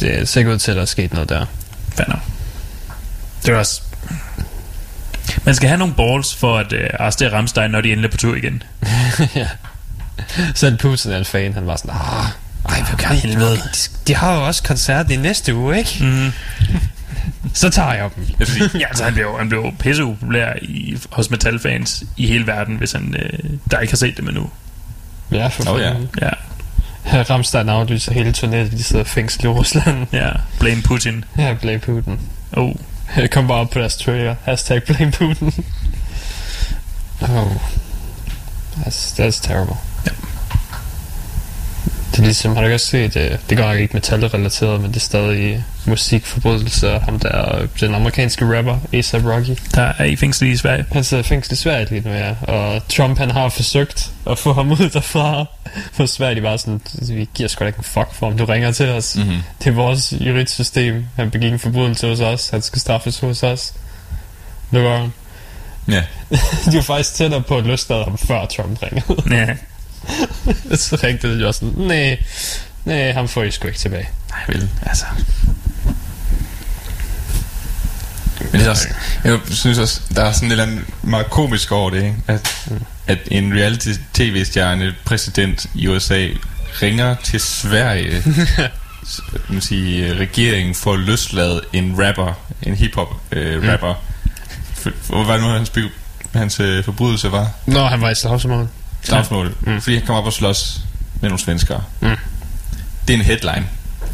det er sikkert ud til, at der er sket noget der. Nok. Det er også... Man skal have nogle balls for at øh, arrestere Ramstein, når de endelig er på tur igen. <laughs> ja. Selv Putin er en fan, han var sådan, ah, ej, hvad kan helvede. De, de har jo også koncert i næste uge, ikke? Mm. Så tager jeg dem. Er Ja, altså han blev, han blev pisse upopulær i, hos metalfans i hele verden, hvis han øh, der ikke har set dem endnu. Ja, for fanden. Ja, ja. Ramstein aflyser hele turnéet, de sidder fængsel i Rusland. <laughs> ja. Blame Putin. Ja, Blame Putin. Oh. Jeg kom bare op på deres trailer. Hashtag Blame Putin. oh. That's, that's terrible. Ja. Det er ligesom, har du ikke også set, øh, det går nok ikke metal-relateret, men det er stadig musikforbrydelser. Ham der, den amerikanske rapper, A$AP Rocky. Der er i fængsel i Sverige. Han sidder i fængsel i Sverige lige nu, ja. Og Trump, han har forsøgt at få ham ud derfra. For Sverige, de var sådan, vi giver sgu da ikke en fuck for, om du ringer til os. mm-hmm. Det er vores juridssystem. Han begik en forbrydelse hos os. Han skal straffes hos os. Det var han. Ja. <laughs> De var faktisk tættere på at løslade ham, før Trump ringede. Ja. <laughs> så ringte de også sådan, nej, nej, ham får I sgu ikke tilbage. Nej, vel, altså. Men det er også, jeg synes også, der er sådan et eller andet meget komisk over det, ikke? At, at en reality-tv-stjerne præsident i USA ringer til Sverige, <laughs> man sige, regeringen for at løslade en rapper, en hip-hop øh, for, hvad var det nu, hans, by- hans øh, forbrydelse var? Nå, han var i slagsmål. Slagsmål. Mm. Mm. Fordi han kom op og slås med nogle svenskere. Mm. Det er en headline.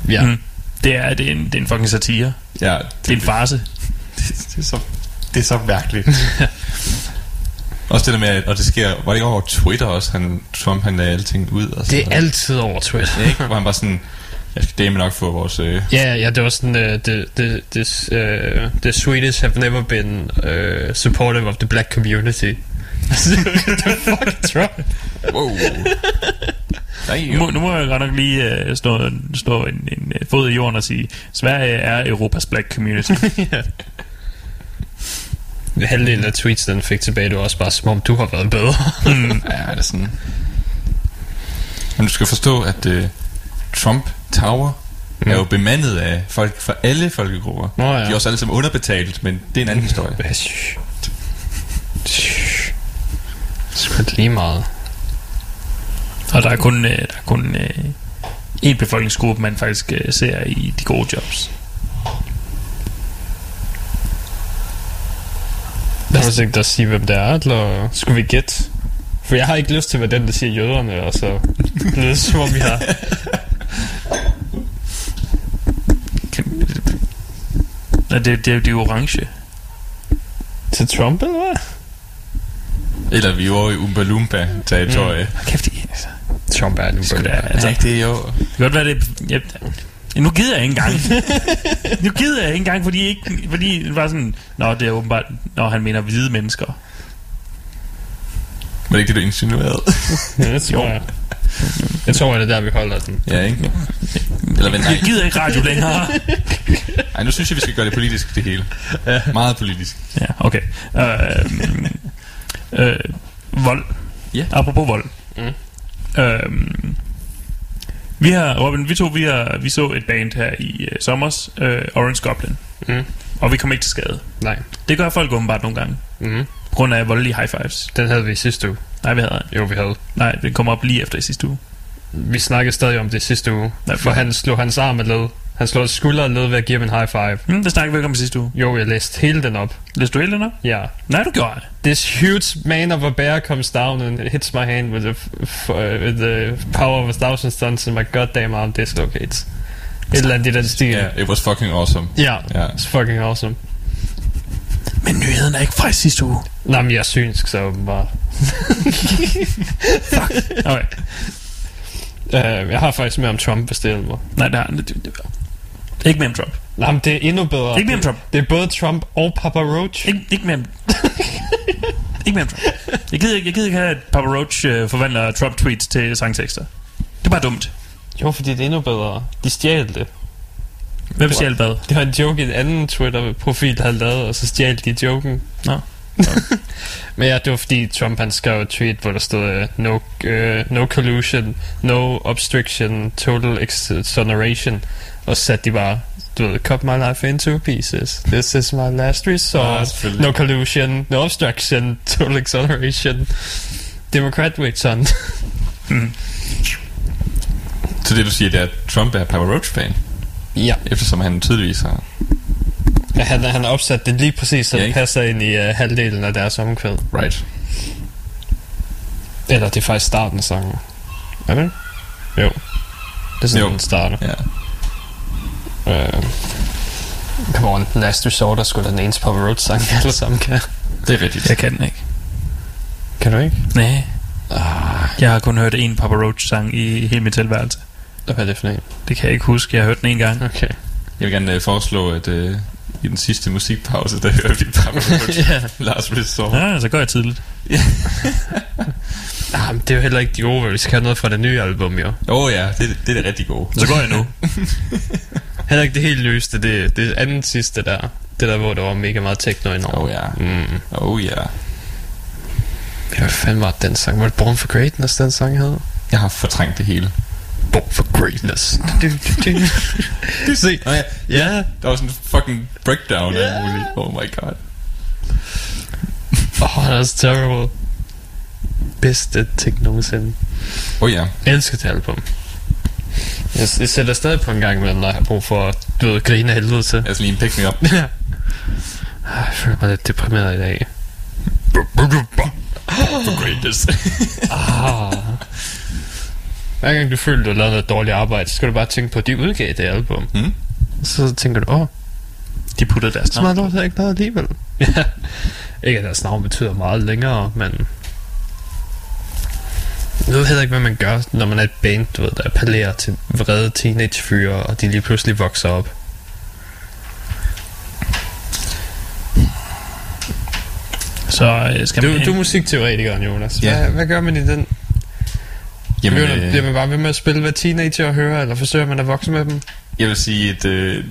Ja. Mm. Det er, det, er en, det er en fucking satire. Ja, Det er en farse. Det, det, er så, det er så mærkeligt. <laughs> også det der med, at, og det sker, var det ikke over Twitter også, han, Trump han lagde alting ud? Og Det sådan er altid over Twitter. noget, <laughs> ikke? Hvor han bare sådan, jeg skal dame nok få vores... Øh, Ja, ja, det var sådan, uh, the, the, this, uh, the Swedish have never been uh, supportive of the black community. <laughs> the fuck, Trump? wow. Nej, Nu, må- nu må jeg godt nok lige uh, stå, stå en, en øh, fod i jorden og sige, Sverige er Europas black community. Halvdelen af tweets, den fik tilbage, det var også bare som om, du har været bedre. mm. <laughs> Ja, det er sådan... Men du skal forstå, at øh, Trump Tower mm. er jo bemandet af folk fra alle folkegrupper. Nå ja. De er også alle sammen underbetalt, men det er en anden historie. Ja, shh. Shh. Sgu da lige meget. Og der er kun, øh, der er kun øh, en befolkningsgruppe, man faktisk øh, ser i de gode jobs. Du tænkt dig at sige, hvem det er, eller skulle vi gætte? For jeg har ikke lyst til at være den, der siger jøderne, og så lyder det som om, vi har... Nej, det, det, er jo de orange. Til Trump, eller hvad? Eller vi er over i Umba Lumba territorie. Mm. Kæft, de, altså, Trump er nu Sgu da, bare... altså, det er jo... det kan godt være, det jeg, nu gider jeg ikke engang. <laughs> nu gider jeg ikke engang, fordi, ikke, fordi det var sådan, Nå, det er åbenbart, når han mener hvide mennesker. Men det ikke det, du insinuerede? <laughs> Ja, det tror jeg. Jeg tror, det er der, vi holder den. ja, ikke? Eller vent, Jeg nej. gider ikke radio længere. nej, nu synes jeg, vi skal gøre det politisk, det hele. Meget politisk. ja, okay. Øh, øh, vold. Ja. Apropos vold. Mm. Øh, vi har, Robin, vi to, vi, har, vi så et band her i øh, sommers, øh, Orange Goblin. Mm. Og vi kom ikke til skade. Nej. Det gør folk åbenbart nogle gange. Mm. På grund af voldelige high fives. Den havde vi i sidste uge. Nej, vi havde. Jo, vi havde. Nej, det kommer op lige efter i sidste uge. Vi snakkede stadig om det sidste uge. Nej, For han slog hans arm af led. Han slog hans skulder af led ved at give ham en high five. Hmm, det snakkede vi ikke om sidste uge. Jo, jeg læste hele den op. Læste du hele den op? Ja. Nej, du gjorde det. This huge man of a bear comes down and hits my hand with the, f- uh, with the power of a thousand suns and my goddamn arm dislocates. Et eller andet i den stil. Ja, yeah, it was fucking awesome. Ja, Ja. it's fucking awesome. Men nyheden er ikke fra sidste uge. Nå, men jeg er synsk, så åbenbart. Okay. <laughs> Uh, jeg har faktisk med om Trump, det hjælper. Nej, det har det, Ikke mere om Trump. Nej, men det er endnu bedre. Ikke mere om Trump. Det er både Trump og Papa Roach. Ikke, ikke mere om... <laughs> ikke mere om Trump. Jeg gider, ikke- jeg gider ikke have, at Papa Roach øh, forvandler Trump-tweets til sangtekster. Det er bare dumt. Jo, fordi det er endnu bedre. De stjal det. Hvem stjal hvad? Det var en joke i en anden Twitter-profil, han lavede, og så stjal de joken. Nå. <laughs> Men ja, det var fordi Trump han skrev et tweet, hvor der stod uh, no, uh, no collusion, no obstruction, total exoneration. Og så satte de bare, du ved, cut my life into pieces. This is my last resort. selvfølgelig. no collusion, no obstruction, total <laughs> exoneration. Democrat wait, son. Så det du siger, det er, at Trump er Papa Roach-fan, ja. eftersom han tydeligvis har... Ja, Han, han har opsat det lige præcis, så Ja, det passer ind i uh, halvdelen af deres omkvæd. Right. Eller det er faktisk starten af sangen. Er det? Jo. Det er sådan, Jo. den starter. Ja. Uh, come on, Last Resort er sgu da den eneste Papa Roach sang, vi alle sammen kan. Det er rigtigt. Jeg kan den ikke. Kan du ikke? Nej. Jeg har kun hørt en Papa Roach-sang i hele mit tilværelse. Hvad er det for en? Det kan jeg ikke huske. Jeg har hørt den en gang. Okay. Jeg vil gerne uh, foreslå, at uh, i den sidste musikpause, der hører vi Papa <laughs> Roach. Ja. Last Resort. Ja, så går jeg tidligt. <laughs> Ah, men det er jo heller ikke de gode, vi skal have noget fra det nye album, jo. Åh oh, ja, det, det er det rigtig gode. Så går jeg nu. <laughs> Heller ikke det helt løste, det, det andet sidste der. Det der, hvor der var mega meget techno indover. Oh, ja. Mm. Oh ja. Ja, hvad fanden var den sang? Var det Born for Greatness, den sang hed? Jeg har fortrængt det hele. Born for Greatness. Se. Nå ja, Ja. der var sådan en fucking breakdown af alt muligt. Oh my god. Oh, that's terrible. Bedste ting nogensinde. Oh ja. Jeg elsker det album. Jeg, jeg sætter stadig på en gang imellem, når jeg har brug for at du ved, grine af helvede til. Jeg skal lige en pick me up. <laughs> Ja. Jeg føler mig lidt deprimeret i dag. For greatness. Ah. Hver gang du føler, du har lavet noget dårligt arbejde, så skal du bare tænke på, at de udgav det album. Hmm? Så tænker du, åh, oh, De puttede deres så navn. meget lort har ikke lavet alligevel. <laughs> Ja. Ikke at deres navn betyder meget længere, men... Jeg ved heller ikke, hvad man gør, når man er et band, du ved, der appellerer til vrede teenagefyre, og de lige pludselig vokser op. Så øh, skal Du, man... du er musikteoretikeren, Jonas. Ja. Hvad, hvad gør man i den? Jamen, Begynder, øh, bliver man bare ved med at spille, hvad teenager hører, eller forsøger man at vokse med dem? jeg vil sige, at øh,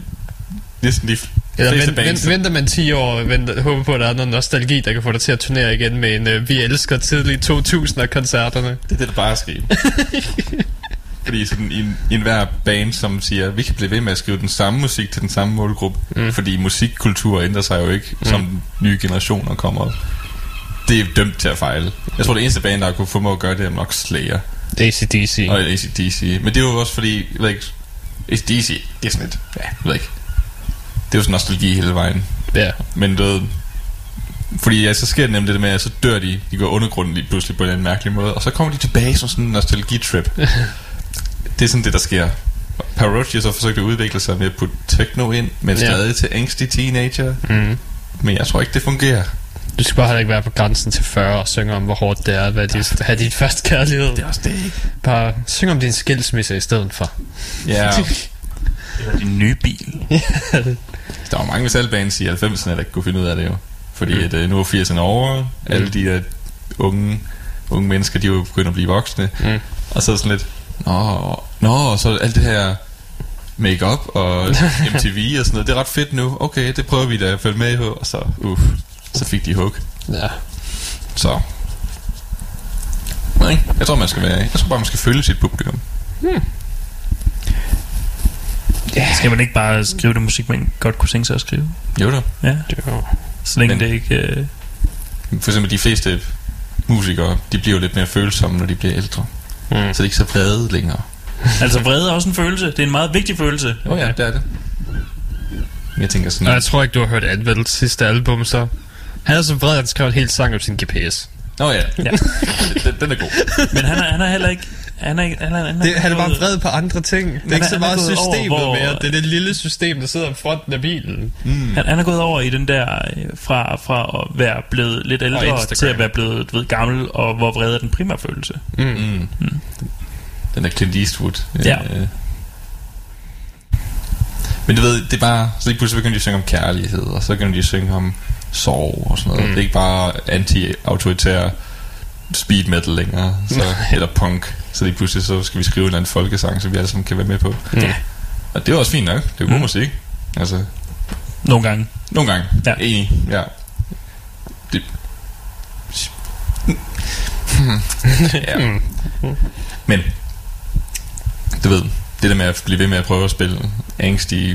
næsten de Eller fleste vent, bands... vent, venter man 10 år venter, håber på, at der er noget nostalgi, der kan få dig til at turnere igen med en uh, Vi elsker tidlige 2000'er koncerterne. Det er det, der bare er sket. <laughs> fordi sådan i, en, i enhver band, som siger, vi kan blive ved med at skrive den samme musik til den samme målgruppe, mm. fordi musikkultur ændrer sig jo ikke, mm. som nye generationer kommer op. Det er dømt til at fejle. Jeg tror, det eneste band, der kunne få mig at gøre det, er nok Slayer ACDC. og ACDC. Men det er jo også fordi, jeg ved ikke, ACDC, det er sådan et, ja, jeg ved ikke. Det er jo sådan nostalgi hele vejen. Ja. Men du ved, fordi ja, så sker det nemlig det med, at så dør de, de går undergrunden lige pludselig på en mærkelig måde, og så kommer de tilbage som sådan en nostalgitrip. <laughs> det er sådan det, der sker. Parochi har så forsøgt at udvikle sig med at putte techno ind, men Ja. stadig til angsty teenager. Mm. Men jeg tror ikke, det fungerer. Du skal bare heller ikke være på grænsen til 40 og synge om, hvor hårdt det er at være dit, have dit første kærlighed. Det er også det, ikke? Bare syng om din skilsmisse i stedet for. Ja, <laughs> Eller din nye bil. Der var mange metalbands i 90'erne, der ikke kunne finde ud af det jo. Fordi mm. at, øh, nu er 80'erne over, alle de der unge unge mennesker, de er jo begyndt at blive voksne. Mm. Og så sådan lidt, nå, nå, og så alt det her make-up og <laughs> MTV og sådan noget, det er ret fedt nu. Okay, det prøver vi da at følge med på. Og så, uff, så fik de hug. Ja. Så. Nej, jeg tror, man skal være, jeg tror bare, man skal følge sit publikum. Skal man ikke bare skrive det musik, man godt kunne tænke sig at skrive? Jo da. Ja, var... så længe Men- det ikke... Øh, For eksempel de fleste musikere, de bliver jo lidt mere følsomme, når de bliver ældre. Mm. Så det er ikke så vrede længere. altså vrede er også en følelse. Det er en meget vigtig følelse. Jo ja, det er det. Jeg tænker sådan, Og jeg tror ikke, du har hørt Advils sidste album, så... Han er så vred, at han skrev en hel sang om sin GPS. Nå ja, Ja. <laughs> den, den er god. Men han er, han er heller ikke... Han er, ikke- han er, han er, Det, han er bare vred på andre ting. Det er han ikke så han er meget gået over, systemet hvor- mere. Det er det lille system, der sidder i fronten af bilen. Han, han er gået over i den der øh, fra, fra at være blevet lidt ældre til at være blevet du ved, gammel, og hvor vrede er den primære følelse. Mm. Den er Clint Eastwood. Ja. Øh. Men du ved, det er bare... Så lige pludselig begynder de at synge om kærlighed, og så begynder de at synge om sorg og sådan noget. Mm. Det er ikke bare anti-autoritær speed metal længere, så, <laughs> eller punk. Så lige pludselig så skal vi skrive en eller anden folkesang, som vi alle sammen kan være med på. Ja. Og det er også fint nok. Det er jo god Mm. musik. Altså, Nogle gange. nogle gange. Ja. Enig, ja. Det... <laughs> ja. Men, du ved, det der med at blive ved med at prøve at spille angsty <laughs>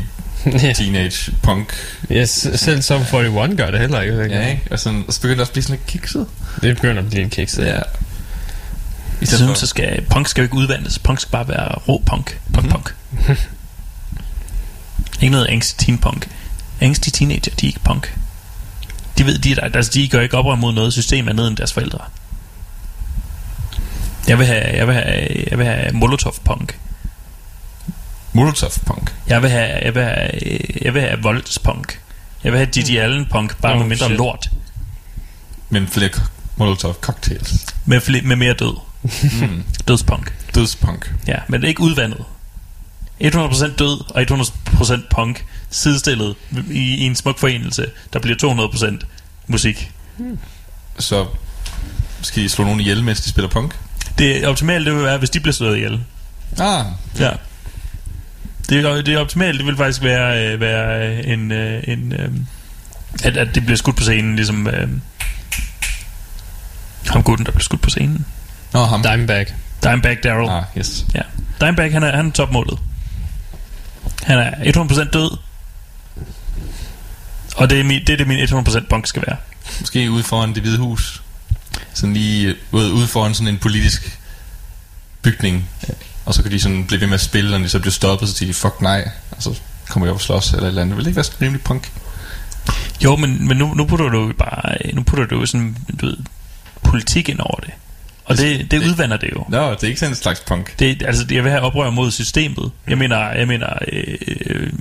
Ja. teenage punk, Yes, selv som 41 gør det heller ikke. ja, ikke? Og, sådan, og så begynder det også at blive sådan lidt kikset. Det begynder at blive en kiks. Ja. I stedet synes, for, så skal, punk skal jo ikke udvandes. Punk skal bare være rå punk. Punk, Mhm. punk. <laughs> ikke noget angsty teen punk. Angsty teenager, de er ikke punk. De ved, de, altså, de gør ikke oprør mod noget system andet end deres forældre. Jeg vil have, jeg vil have, jeg vil have Molotov punk. Molotov punk. Jeg vil have, jeg vil have, jeg vil have Volts punk. Jeg vil have Didi Allen punk, bare Oh, med mindre shit. lort. Men flere ko- Molotov cocktails. Med, fle, med mere død. Mm. Dødspunk. Dødspunk. Ja, men det ikke udvandet. 100% død og 100% punk sidestillet i, i en smuk forenelse, der bliver 200% musik. Så skal de slå nogen ihjel, mens de spiller punk? Det optimale det vil være, hvis de bliver slået ihjel. Ah, Ja. Det, er- det er optimalt, det vil faktisk være, øh, være øh, en, øh, en øh, at, at det bliver skudt på scenen, ligesom øh, ham gutten, der blev skudt på scenen. Nå, ham. Dimebag. Dimebag Darrell. Ah, yes. Ja. Dimebag, han er, han er topmålet. Han er 100% død. Og det er, min, det er det, min 100% punk skal være. Måske ude foran det hvide hus. Sådan lige ude, ude foran sådan en politisk bygning. Og så kan de sådan blive ved med at spille, og de så bliver stoppet, så siger de, fuck nej. Og så kommer de op og slås eller et eller andet. Vil det ikke være sådan rimelig punk? Jo, men, men nu, nu putter du jo bare nu putter du jo sådan, du ved, politik ind over det. Og det, det, det- udvander det jo. Nå, det er ikke sådan en slags punk. Det, altså, jeg vil have oprør mod systemet. Jeg mener, jeg mener, øh, øh,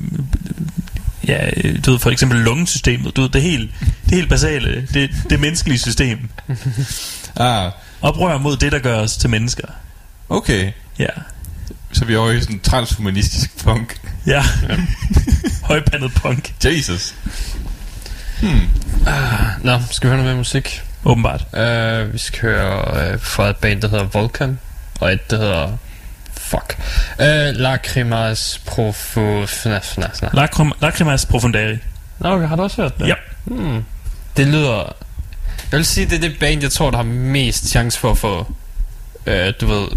ja, øh, du ved, for eksempel lungesystemet. Du ved, det helt, det helt basale, det, det menneskelige system. <laughs> Ah, Oprør mod det, der gør os til mennesker. okay. Ja. Så er vi over i sådan en transhumanistisk punk. <laughs> Ja. Højpandet punk, Jesus. Nå, skal vi høre noget mere musik? Åbenbart. Uh, vi skal høre uh, fra et band, der hedder Vulcan, og et, der hedder... Fuck. Uh, Lacrimas fna. Lacrim, Lacrimas profundari. Nå, okay, har du også hørt det? Ja. Hmm. Det lyder... Jeg vil sige, det er det band, jeg tror, der har mest chance for at få, øh, du ved,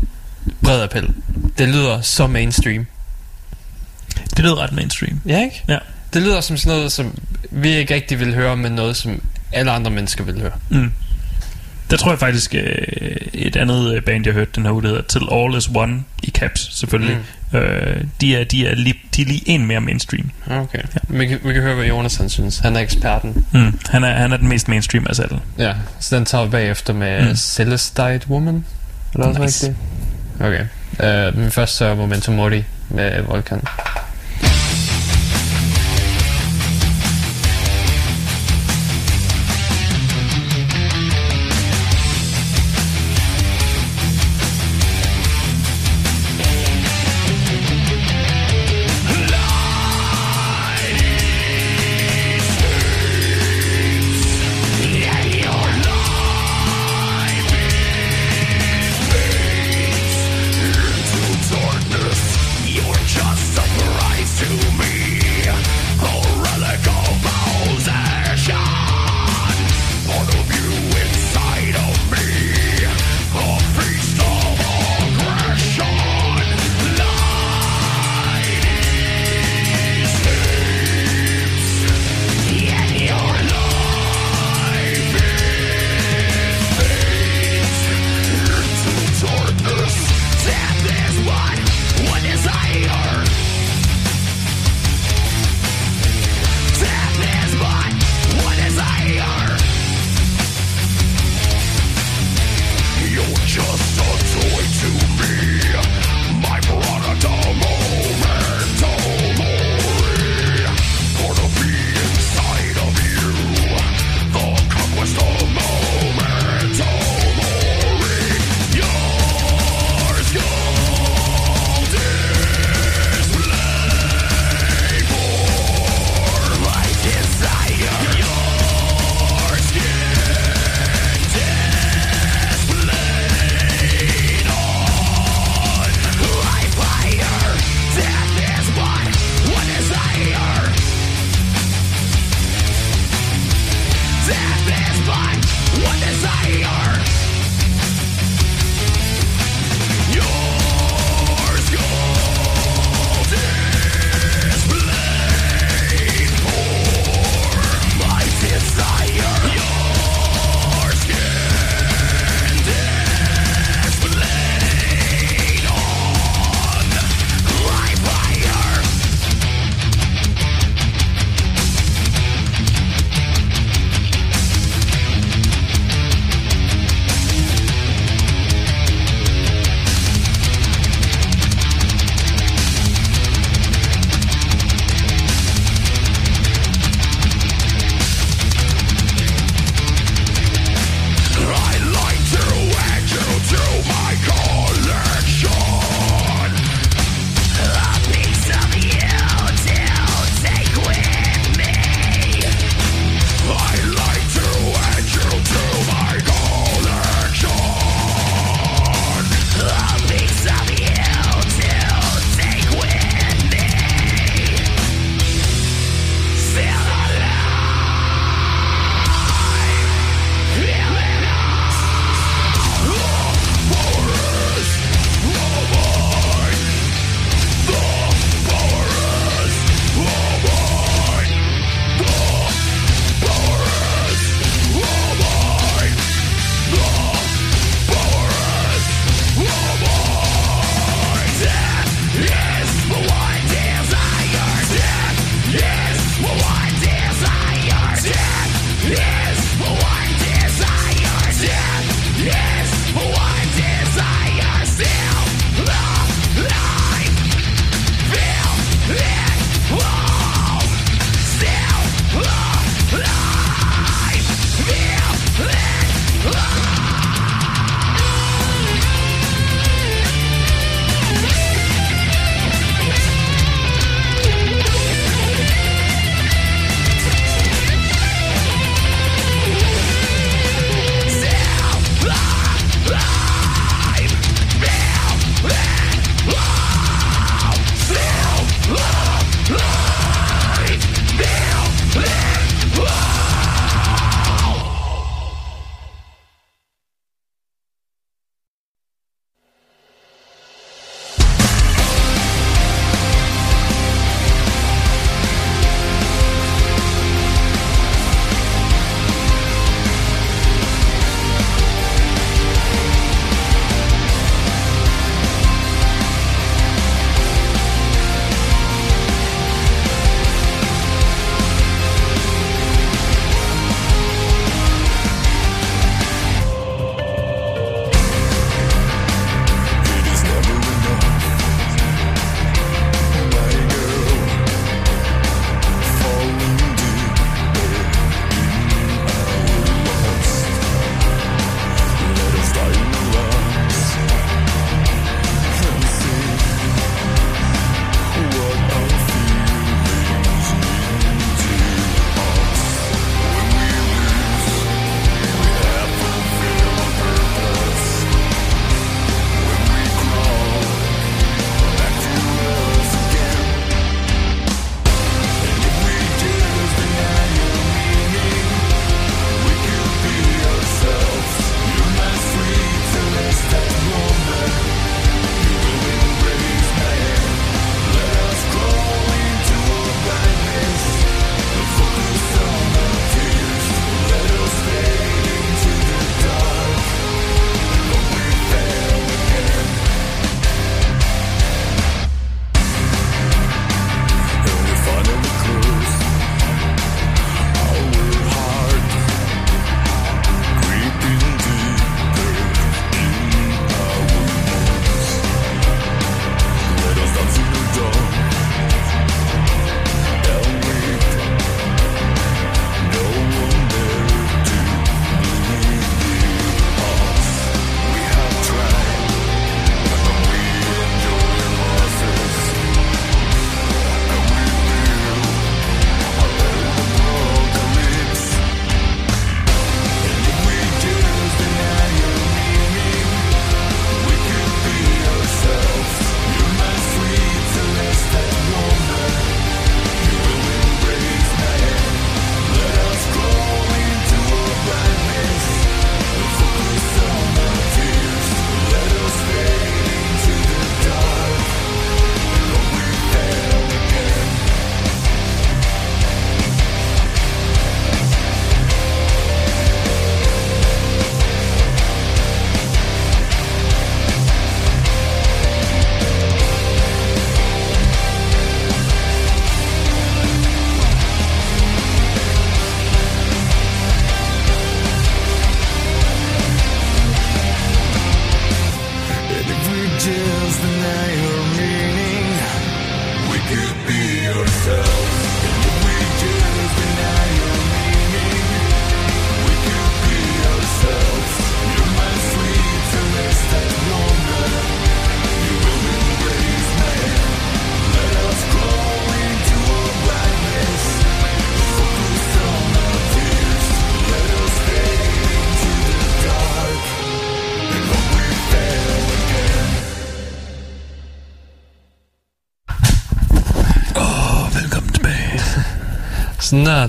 bred appel. Det lyder så mainstream. Det lyder ret mainstream. Ja, ikke? Ja. Det lyder som sådan noget, som vi ikke rigtig vil høre, men noget, som alle andre mennesker vil høre. Mm. Der tror jeg faktisk øh, et andet øh, band, jeg hørte den her uge, der hedder Till All Is One, i caps selvfølgelig. Mm. Øh, de, er, de, er lige, de er lige en mere mainstream. Okay. Ja. Vi, kan, vi kan høre, hvad Jonas han synes. Han er eksperten. Mm. Han, er, han er den mest mainstream af alle. Ja, så den tager vi bagefter med Mm. Celestite Woman. Eller Nice. rigtigt? Okay. Uh, men først så Momentum Mori med Volkan.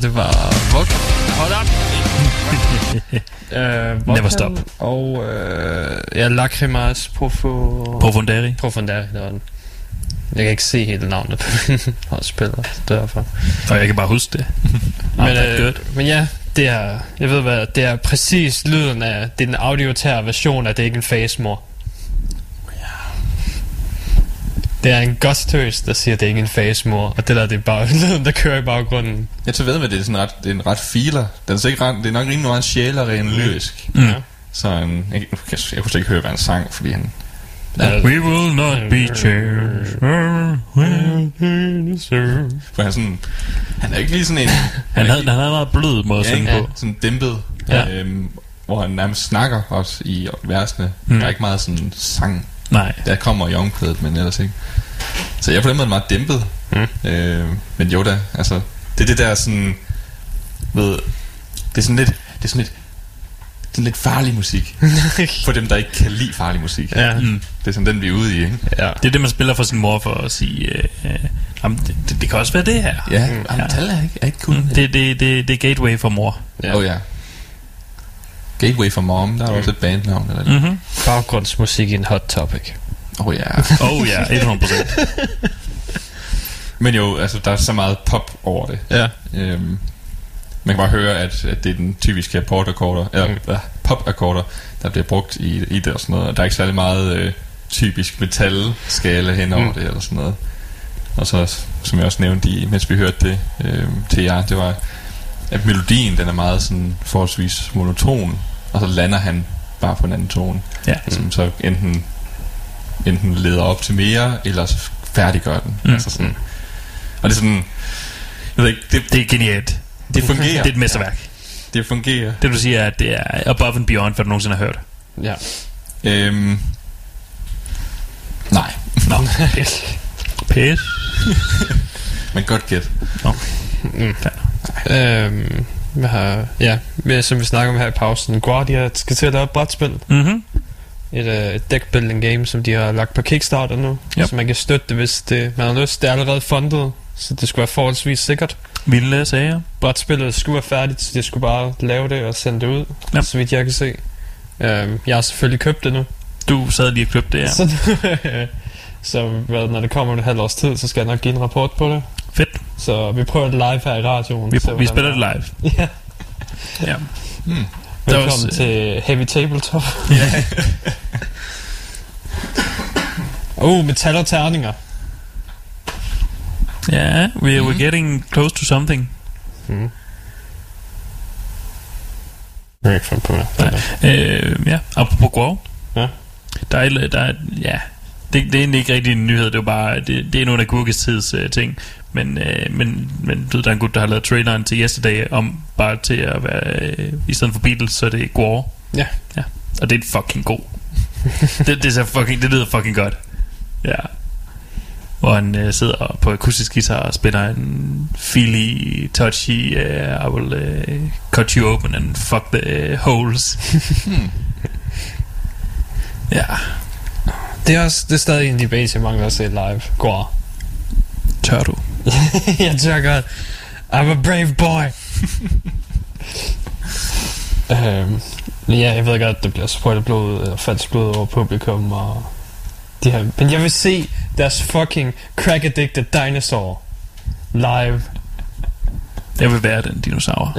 Det var Vok. Hold op! <laughs> øh, Never stop. Og øh, ja, Lacrimas Profo... Profunderi. Profunderi, det var den. Jeg kan ikke se hele navnet på min <laughs> spiller, derfor. Og jeg kan bare huske det. <laughs> Men, øh, men ja, det er, jeg ved hvad, det er præcis lyden af, det er den audiotære version af Det er ikke en face mor. Det er en gostøs, der siger, det er ikke en face mor, og det der, det er bare <laughs> lyden, der kører i baggrunden. Jeg tager ved med, at det er sådan ret, det er en ret filer. Den er, så ikke ret, det er nok rimelig meget sjæleren lyrisk. Mm. Så en, jeg, jeg, jeg, jeg kunne slet ikke høre, hvad han sang, fordi han... Ja. We will not be changed. For han, er sådan, han er ikke lige sådan en... <laughs> Han havde, han havde meget blød måde at ja, synge ja, på. sådan dæmpet. Ja. Øhm, hvor han nærmest snakker også i versene. Mm. Der er ikke meget sådan sang. Nej. Der kommer i omkvædet, men ellers ikke. Så jeg er på den måde meget dæmpet. Mm. Øh, men jo da, altså... Det er det der sådan... Ved, det er sådan lidt... Det er sådan lidt sådan lidt farlig musik. <laughs> For dem, der ikke kan lide farlig musik. Ja. Mm. Det er sådan den, vi er ude i, ikke? ja. Det er det, man spiller for sin mor for at sige, øh, øh, jamen, det, det, det kan også være det her. Ja, Mm. jamen, tal er ikke, er ikke kun Mm. Det, det, det, det er gateway for mor. Ja. Oh ja. Gateway for Mom, der er mm. også et bandnavn. Eller det. Mm-hmm. Baggrundsmusik i en hot topic. Oh ja. Oh ja, 100%. Men jo, altså, der er så meget pop over det. Ja. Øhm, man kan bare høre, at, at det er den typiske akkordakkorder, eller Mm. mm. pop-akkorder, der bliver brugt i, i det og sådan noget. Og der er ikke særlig meget øh, typisk metal-skala hen over Mm. mm. det eller sådan noget. Og så, som jeg også nævnte, i, mens vi hørte det øh, til jer, det var, at melodien, den er meget sådan forholdsvis monoton, og så lander han bare på en anden tone, Ja. som så enten, enten leder op til mere, eller så færdiggør den. Mm. Altså sådan. Og det er sådan, jeg ved ikke, det, Det er genialt. det fungerer. Det er et mesterværk. Det fungerer. Det du siger er, at det er above and beyond, hvad du nogensinde har hørt. Ja. Øhm, nej, Nå, pis. Pis. men godt gæt. Mm. Øhm, hvad har, ja, som vi snakker om her i pausen. Guardia skal til at lave et brætspil. Mm-hmm. Et, uh, et deck building game, som de har lagt på Kickstarter nu. Yep. Så man kan støtte det, hvis det, man har lyst. Det er allerede fundet, så det skulle være forholdsvis sikkert. Vilde sager. Brætspillet skulle være færdigt, så de skulle bare lave det og sende det ud, Ja. så vidt jeg kan se. Øhm, jeg har selvfølgelig købt det nu. Du sad lige og købte det, ja. Så, <laughs> så hvad, når det kommer om et halvt års tid, så skal jeg nok give en rapport på det. Fedt. Så vi prøver det live her i radioen. Vi, så vi spiller det live. Ja. <laughs> Ja. Mm. Er Velkommen også- til Heavy Tabletop. ja. Oh, <laughs> metal og terninger. Ja, we, we're getting close to something. Mm. Jeg kan ikke finde på det. Øh, ja, apropos Guau. Ja. Der er, der er ja, det, det er egentlig ikke rigtig en nyhed, det er jo bare, det, det er nogle af Gurkes tids uh, ting. Men, øh, men, men du ved, der er en gut, der har lavet traileren til Yesterday om bare til at være, øh, i stedet for Beatles, så er det Guau. Ja. ja. Og det er fucking god. <laughs> det, det, er fucking, det lyder fucking godt. Ja. Hvor han øh, sidder på akustisk guitar og spiller en feely, touchy, uh, I will uh, cut you open and fuck the uh, holes. <laughs> ja, Det er, også, det er stadig en debate, jeg mangler at se live. Går. tør du? <laughs> jeg tør godt. I'm a brave boy. <laughs> øhm, ja, jeg ved godt, det bliver sprøjtet blod, og falsk blod over publikum, og de her, men jeg vil se deres fucking crack-addicted dinosaur live. Jeg vil være den dinosaur.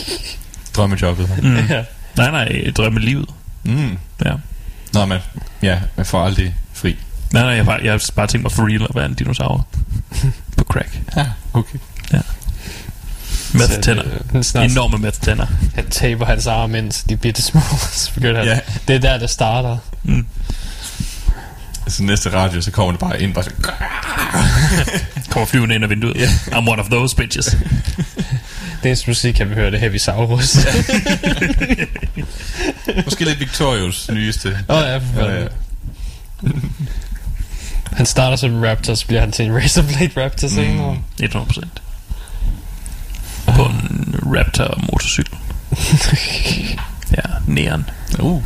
<laughs> Drømmejobbet. Mm. Ja. nej, nej, drømme livet. Mm. Ja. Nå, men ja, man får aldrig fri. Nej, nej, jeg har bare, jeg bare tænkt mig for real at være en dinosaur. Crack. Ja, okay. Meth tænder. Enorme meth tænder. han taber hans arme ind, så de bitte små. <laughs> så begynder. Ja, Det er der, det starter. Mm. Altså næste radio, så kommer det bare ind, bare så... <laughs> Kommer flyvende ind ad vinduet. Ja. I'm one of those bitches. <laughs> Det eneste musik, jeg vil høre, det er Heavy Saurus. Måske lidt Victorious nyeste. Åh oh, ja, for Ja, ja. Han starter som Raptor, så bliver han til en Razorblade Raptor senere. 100%. På en Raptor motorcykel. <laughs> ja, neon. Uh,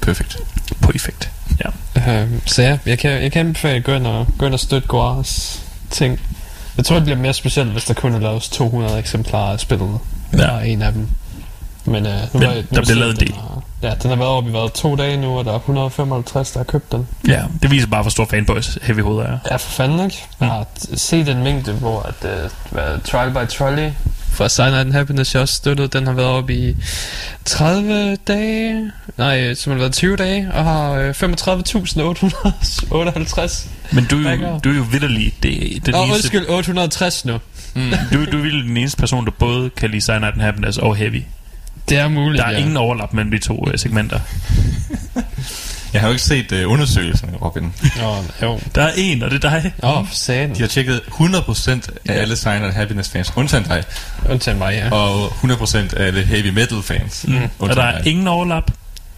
perfekt. På effekt. Ja. Øhm, så ja, jeg kan, jeg kan anbefale at gå ind og, gå ind og støtte Guars ting. Jeg tror, det bliver mere specielt, hvis der kun er lavet 200 eksemplarer af spillet. Ja. Ja. En af dem. Men, øh, nu Men var nu der så lavet en den del. Har, ja, den har været oppe i været to dage nu, og der er 155, der har købt den. ja, det viser bare, hvor stor fanboys Heavy Hoved er. Ja, for fanden ikke. Jeg har set den mængde, hvor at, uh, Trial by Trolley fra Sign and Happiness, jeg også støttede, den har været oppe i 30 dage, nej, som har været 20 dage, og har øh, 35.858. Men du er Backer. jo, du er jo vidderlig det, den Åh, eneste, undskyld, 860 nu. mm, du, du er vildt den eneste person, der både kan lide Sign and Happiness og Heavy. Det er muligt, Der er ja. ingen overlap mellem de to uh, segmenter. <laughs> Jeg har jo ikke set uh, undersøgelserne, Robin. Nå, jo. Der er en, og det er dig. Åh, oh, satan. De har tjekket 100% af alle Sign and Happiness fans, undtagen dig, Undtagen mig, ja. og 100% af alle heavy metal fans, Mm. Og der er dig. ingen overlap.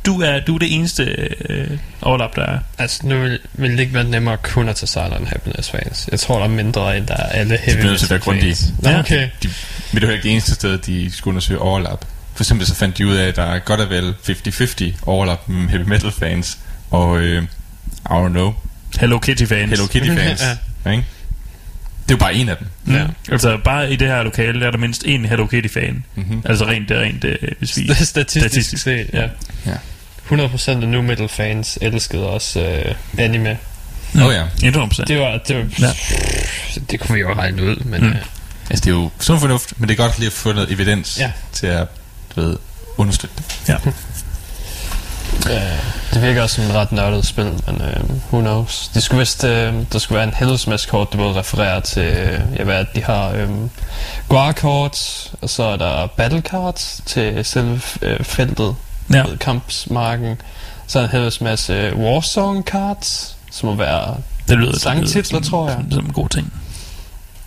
Du er, du er det eneste øh, overlap, der er. Altså, nu vil, vil det ikke være nemmere kun at tage Silent Happiness fans. Jeg tror, der er mindre, end der er alle heavy bliver nødt til at være metal grundige. fans. Nå, okay. De, men det var ikke det eneste sted, de skulle undersøge overlap. For eksempel så fandt de ud af, at der er godt og vel 50-50 overlap mellem heavy metal fans og, øh, I don't know, Hello Kitty fans. Hello Kitty <laughs> fans. ja. ikke? Det er jo bare en af dem. Mm. Ja. Altså bare i det her lokale, der er der mindst en Hello Kitty fan. Mm-hmm. Altså rent, det rent, øh, hvis vi... Statistisk, Statistisk. set, ja. Ja. 100% af nu metal fans elskede også øh, anime. Åh oh, ja. 100%. Det var, det var, Ja. det kunne vi jo regne ud, men Mm. mm. øh, Altså det er jo sund fornuft, men det er godt lige at få noget evidens Ja. til at du ved, understøtte det. øh, det virker også som et ret nørdet spil, men øh, who knows. De skulle vist, øh, der skulle være en helvedesmaskort, der både refererer til, øh, ja, hvad er det, de har, øh, Guar-kort, og så er der battle cards til selve øh, feltet, Ja. ja. kampsmarken. Så er der en helvedes masse Warsong cards, som må være Det lyder Sangtitler, det lyder som- tror jeg. Som, som en god ting.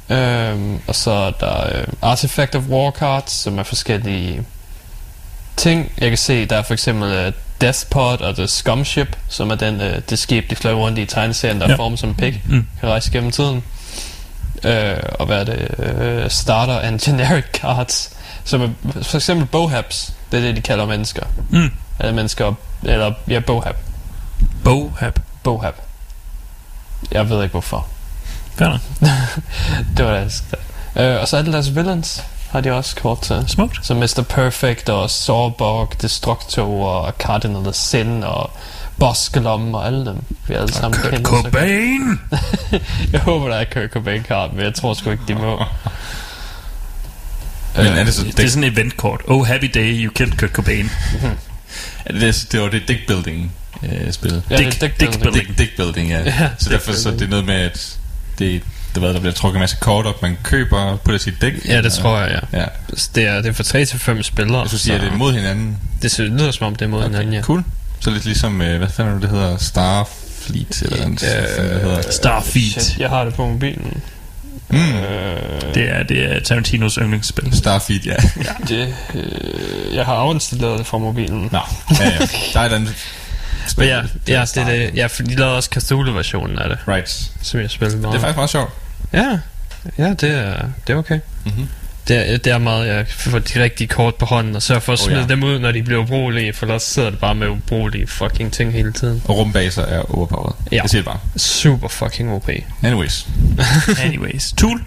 Øhm, og så er der øh, Artifact of War cards, som er forskellige ting. Jeg kan se, der er for eksempel uh, Deathpod og The Scumship, som er den, uh, det skib, de fløj rundt i tegneserien, der Ja. er formet som en pig, Mm. kan rejse gennem tiden. Øh, og hvad er det? Uh, starter and Generic cards, som er for eksempel Bohabs. Det er det, de kalder mennesker. Mm. Eller mennesker, eller ja, Bohab. Bohab. Bohab. Jeg ved ikke hvorfor. Nok. <laughs> det var skrev. øh, Og så alle deres villains har de også kort til. Smukt. Så Mr. Perfect og Sawbog, Destructor og Cardinal Sin og Boskelom og alle dem. Vi alle sammen Kurt godt. Cobain! <laughs> Jeg håber, der er Kurt Cobain card, men jeg tror sgu ikke, de må. Men Øh, er det så Det er sådan et eventkort. Oh, happy day, you killed Kurt Cobain. <laughs> er det, det var det dick building øh, spil. ja, Dick- det er dick Dick building. Dick, dick building, ja. <laughs> Ja, så derfor så det er noget med, at det, det ved, der bliver trukket en masse kort op, man køber og putter sit dæk. Ja, det tror jeg, ja. Ja. Så Det er, det er fra 3 til 5 spillere. Jeg skulle sige, at det er så mod hinanden. det lyder som om, det er mod hinanden, ja. Cool. Så lidt ligesom, øh, hvad fanden er det, det hedder? Starfleet eller andet. Hvad fanden det hedder. Starfeet. Shit, jeg har det på mobilen. Mm. Øh, Det er, det er Tarantinos yndlingsspil. Starfleet, ja. <laughs> det, øh, jeg har afinstalleret det fra mobilen. Nå, ja, ja. <laughs> Der er et andet Men ja, ja, det er det. Ja, for de lavede også Cthulhu-versionen af det, Right. som jeg spillede meget. Det er faktisk meget sjovt. Ja, ja det, er, det er okay. Mhm. Det er, det er meget, jeg får de rigtige kort på hånden, og sørger for at Oh, smide ja. dem ud, når de bliver ubrugelige, for ellers sidder det bare med ubrugelige fucking ting hele tiden. Og rumbaser er overpowered. Ja. Jeg siger det bare. Super fucking OP. Anyways. <laughs> Anyways. Tool.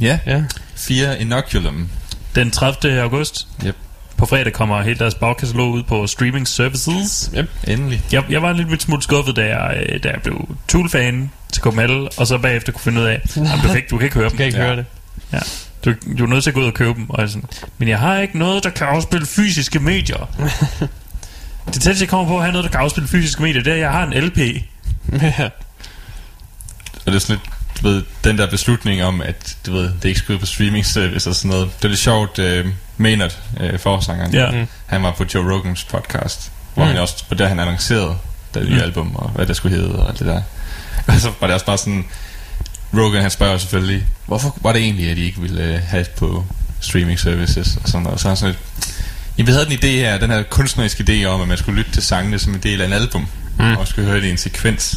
Ja. Ja. Fire Inoculum. Den 30. august. Yep. På fredag kommer hele deres bagkatalog ud på streaming services. Endelig. Jeg, jeg var en lille smule skuffet, da jeg, da jeg blev Tool-fan til KML, og så bagefter kunne finde ud af, at du, kan ikke, du kan ikke høre Du dem. kan ikke Ja. høre det. Du, du er nødt til at gå ud og købe dem. Og sådan, men jeg har ikke noget, der kan afspille fysiske medier. <laughs> det tætteste, jeg kommer på at have noget, der kan afspille fysiske medier, det er, at jeg har en LP. ja. Og det er sådan lidt, du ved, den der beslutning om, at du ved, det ikke skulle ud på streaming service og sådan noget. Det er lidt sjovt, uh, Maynard, uh, forsangeren, Ja. Mm. han var på Joe Rogans podcast, hvor Mm. han også, hvor der han annoncerede, det nye Mm. album, og hvad det skulle hedde, og alt det der. <laughs> Og så var det også bare sådan, Rogan han spørger selvfølgelig, hvorfor var det egentlig, at I ikke ville øh, have det på streaming services og sådan noget. Og så er sådan lidt, Jamen, vi havde den idé her, den her kunstneriske idé om, at man skulle lytte til sangene som en del af en album, mm. og skulle høre det i en sekvens.